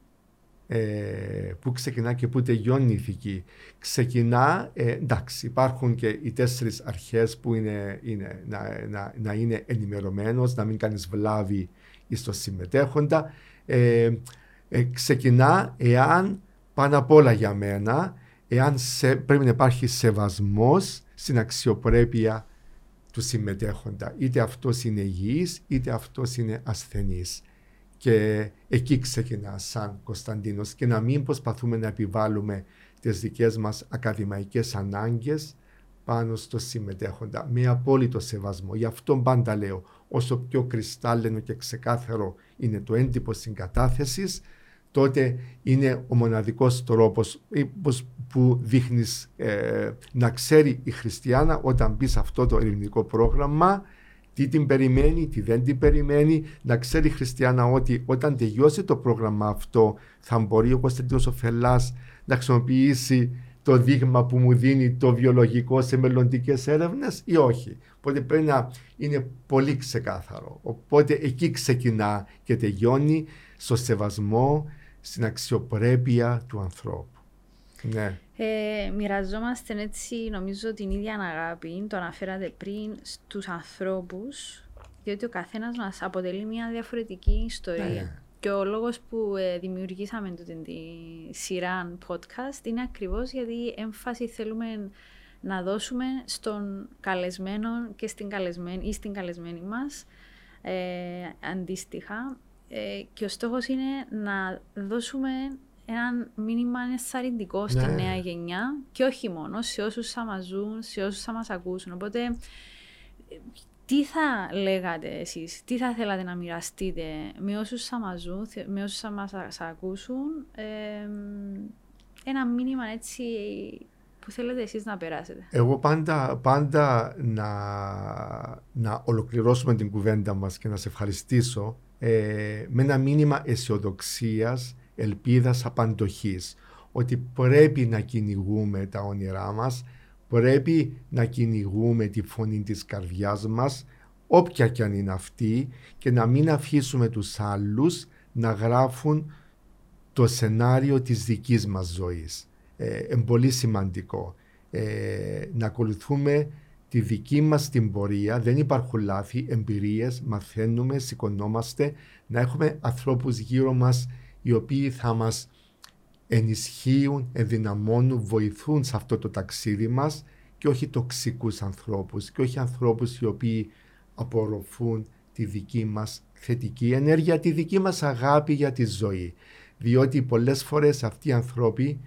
[SPEAKER 2] Ε, που ξεκινά και που τελειώνει η ηθική. Ξεκινά, ε, εντάξει, υπάρχουν και οι τέσσερις αρχές που είναι, είναι να, να, να, είναι ενημερωμένος, να μην κάνεις βλάβη στο συμμετέχοντα. Ε, ε, ξεκινά εάν, πάνω απ' όλα για μένα, εάν σε, πρέπει να υπάρχει σεβασμός στην αξιοπρέπεια του συμμετέχοντα. Είτε αυτός είναι υγιής, είτε αυτός είναι ασθενής. Και εκεί ξεκινά σαν Κωνσταντίνος και να μην προσπαθούμε να επιβάλλουμε τις δικές μας ακαδημαϊκές ανάγκες πάνω στο συμμετέχοντα με απόλυτο σεβασμό. Γι' αυτό πάντα λέω, όσο πιο κρυστάλλινο και ξεκάθαρο είναι το έντυπο συγκατάθεσης, τότε είναι ο μοναδικός τρόπος που δείχνεις ε, να ξέρει η Χριστιανά όταν μπει σε αυτό το ελληνικό πρόγραμμα τι την περιμένει, τι δεν την περιμένει, να ξέρει η Χριστιανά ότι όταν τελειώσει το πρόγραμμα αυτό θα μπορεί ο Κωνσταντίνος ο Φελάς να χρησιμοποιήσει το δείγμα που μου δίνει το βιολογικό σε μελλοντικές έρευνες ή όχι. Οπότε πρέπει να είναι πολύ ξεκάθαρο. Οπότε εκεί ξεκινά και τελειώνει στο σεβασμό, στην αξιοπρέπεια του ανθρώπου. Ναι.
[SPEAKER 1] Ε, μοιραζόμαστε έτσι νομίζω την ίδια αγάπη, το αναφέρατε πριν, στους ανθρώπους, διότι ο καθένας μας αποτελεί μια διαφορετική ιστορία. Ναι. Και ο λόγος που ε, δημιουργήσαμε την τη σειρά podcast είναι ακριβώς γιατί έμφαση θέλουμε να δώσουμε στον καλεσμένο και στην καλεσμένη ή στην καλεσμένη μας ε, αντίστοιχα. Ε, και ο στόχος είναι να δώσουμε ένα μήνυμα ενθαρρυντικό στη ναι. νέα γενιά και όχι μόνο σε όσους θα μας ζουν, σε όσους θα μας ακούσουν. Οπότε, τι θα λέγατε εσείς, τι θα θέλατε να μοιραστείτε με όσους θα μας ζουν, με όσους θα μας ακούσουν, ε, ένα μήνυμα έτσι που θέλετε εσείς να περάσετε.
[SPEAKER 2] Εγώ πάντα, πάντα να, να ολοκληρώσουμε την κουβέντα μας και να σε ευχαριστήσω ε, με ένα μήνυμα αισιοδοξίας ελπίδας απαντοχής. ότι πρέπει να κυνηγούμε τα όνειρά μας, πρέπει να κυνηγούμε τη φωνή της καρδιάς μας, όποια κι αν είναι αυτή και να μην αφήσουμε τους άλλους να γράφουν το σενάριο της δικής μας ζωής. Ε, είναι πολύ σημαντικό ε, να ακολουθούμε τη δική μας την πορεία, δεν υπάρχουν λάθη, εμπειρίες, μαθαίνουμε, σηκωνόμαστε, να έχουμε ανθρώπους γύρω μας οι οποίοι θα μας ενισχύουν, ενδυναμώνουν, βοηθούν σε αυτό το ταξίδι μας και όχι τοξικούς ανθρώπους και όχι ανθρώπους οι οποίοι απορροφούν τη δική μας θετική ενέργεια, τη δική μας αγάπη για τη ζωή. Διότι πολλές φορές αυτοί οι άνθρωποι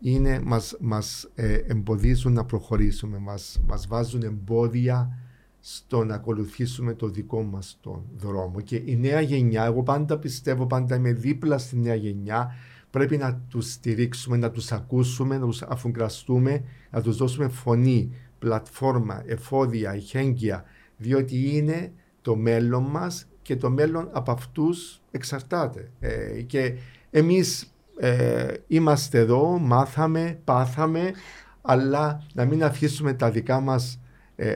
[SPEAKER 2] είναι, μας, μας ε, εμποδίζουν να προχωρήσουμε, μας, μας βάζουν εμπόδια στο να ακολουθήσουμε το δικό μας τον δρόμο. Και η νέα γενιά, εγώ πάντα πιστεύω, πάντα είμαι δίπλα στη νέα γενιά, πρέπει να τους στηρίξουμε, να τους ακούσουμε, να τους αφουγκραστούμε, να τους δώσουμε φωνή, πλατφόρμα, εφόδια, ηχέγγυα, διότι είναι το μέλλον μας και το μέλλον από αυτούς εξαρτάται. Ε, και εμείς ε, είμαστε εδώ, μάθαμε, πάθαμε, αλλά να μην αφήσουμε τα δικά μας ε,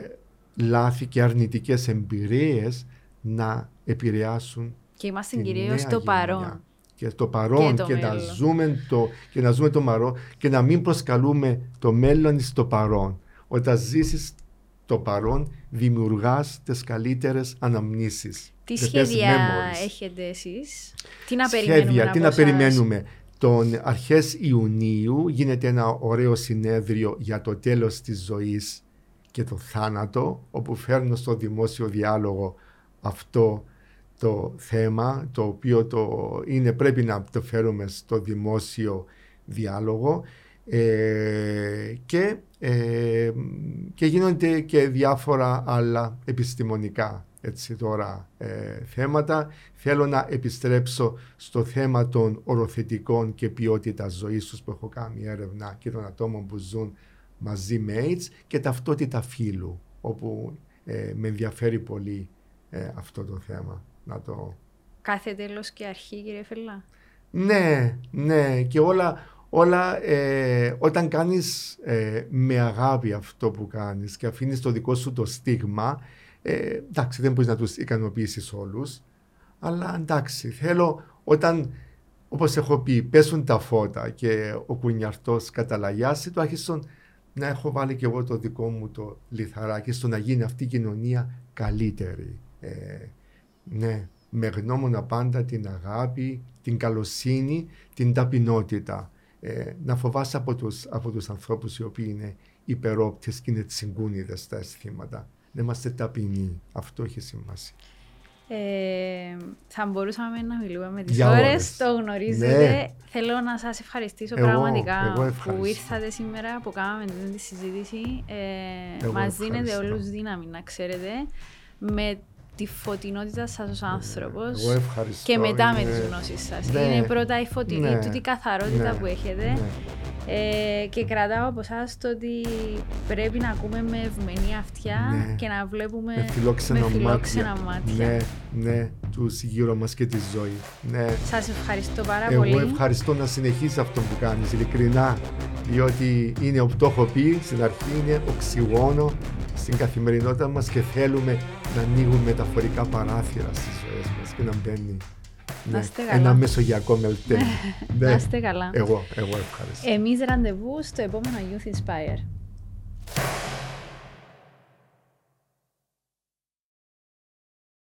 [SPEAKER 2] λάθη και αρνητικές εμπειρίες να επηρεάσουν
[SPEAKER 1] Και είμαστε κυρίως στο παρόν.
[SPEAKER 2] Και το παρόν και, να ζούμε το, και να ζούμε το μαρό και να μην προσκαλούμε το μέλλον στο παρόν. Όταν ζήσεις το παρόν δημιουργάς τις καλύτερες αναμνήσεις.
[SPEAKER 1] Τι σχέδια έχετε εσείς, τι να περιμένουμε Σχέδια,
[SPEAKER 2] τι να περιμένουμε; Τον αρχές Ιουνίου γίνεται ένα ωραίο συνέδριο για το τέλος της ζωής και το θάνατο, όπου φέρνω στο δημόσιο διάλογο αυτό το θέμα, το οποίο το είναι, πρέπει να το φέρουμε στο δημόσιο διάλογο ε, και, ε, και γίνονται και διάφορα άλλα επιστημονικά έτσι τώρα ε, θέματα. Θέλω να επιστρέψω στο θέμα των οροθετικών και ποιότητα ζωής τους που έχω κάνει έρευνα και των ατόμων που ζουν μαζί με AIDS και ταυτότητα φύλου όπου ε, με ενδιαφέρει πολύ ε, αυτό το θέμα. Να το...
[SPEAKER 1] Κάθε τέλος και αρχή κύριε Φελά.
[SPEAKER 2] Ναι, ναι και όλα, όλα ε, όταν κάνεις με αγάπη αυτό που κάνεις και αφήνεις το δικό σου το στίγμα ε, εντάξει, δεν μπορείς να τους ικανοποιήσεις όλους. Αλλά εντάξει, θέλω όταν, όπως έχω πει, πέσουν τα φώτα και ο κουνιαρτός καταλαγιάσει, το άρχισαν να έχω βάλει και εγώ το δικό μου το λιθαράκι στο να γίνει αυτή η κοινωνία καλύτερη. Ε, ναι, με γνώμονα πάντα την αγάπη, την καλοσύνη, την ταπεινότητα. Ε, να φοβάσαι από τους, από τους ανθρώπους οι οποίοι είναι υπερόπτες και είναι τσιγκούνιδες στα αισθήματα να είμαστε ταπεινοί. Αυτό έχει σημασία.
[SPEAKER 1] Ε, θα μπορούσαμε να μιλούμε με τις ώρες, το γνωρίζετε. Ναι. Θέλω να σας ευχαριστήσω εγώ, πραγματικά εγώ που ήρθατε σήμερα, που κάναμε τη συζήτηση. Ε, μας δίνετε όλους δύναμη, να ξέρετε, με τη φωτεινότητα σας ως άνθρωπος και μετά με τις γνώσεις σας. Ναι. Είναι πρώτα η φωτεινή, ναι. τούτη καθαρότητα ναι. που έχετε. Ναι. Ε, και κρατάω από εσάς το ότι πρέπει να ακούμε με ευμένη αυτιά ναι. και να βλέπουμε με φιλόξενα, με φιλόξενα μάτια.
[SPEAKER 2] Ναι, ναι, του γύρω μας και τη ζωή. Ναι.
[SPEAKER 1] Σας ευχαριστώ πάρα
[SPEAKER 2] Εγώ
[SPEAKER 1] πολύ.
[SPEAKER 2] Εγώ ευχαριστώ να συνεχίσει αυτό που κάνεις, ειλικρινά. Διότι είναι, το έχω πει στην αρχή, είναι οξυγόνο στην καθημερινότητα μας και θέλουμε να ανοίγουν μεταφορικά παράθυρα στις ζωές μας και να μπαίνει ναι, ένα μεσογειακό μελτέ.
[SPEAKER 1] ναι. Να είστε καλά.
[SPEAKER 2] Εγώ, εγώ ευχαριστώ.
[SPEAKER 1] Εμείς ραντεβού στο επόμενο Youth Inspire.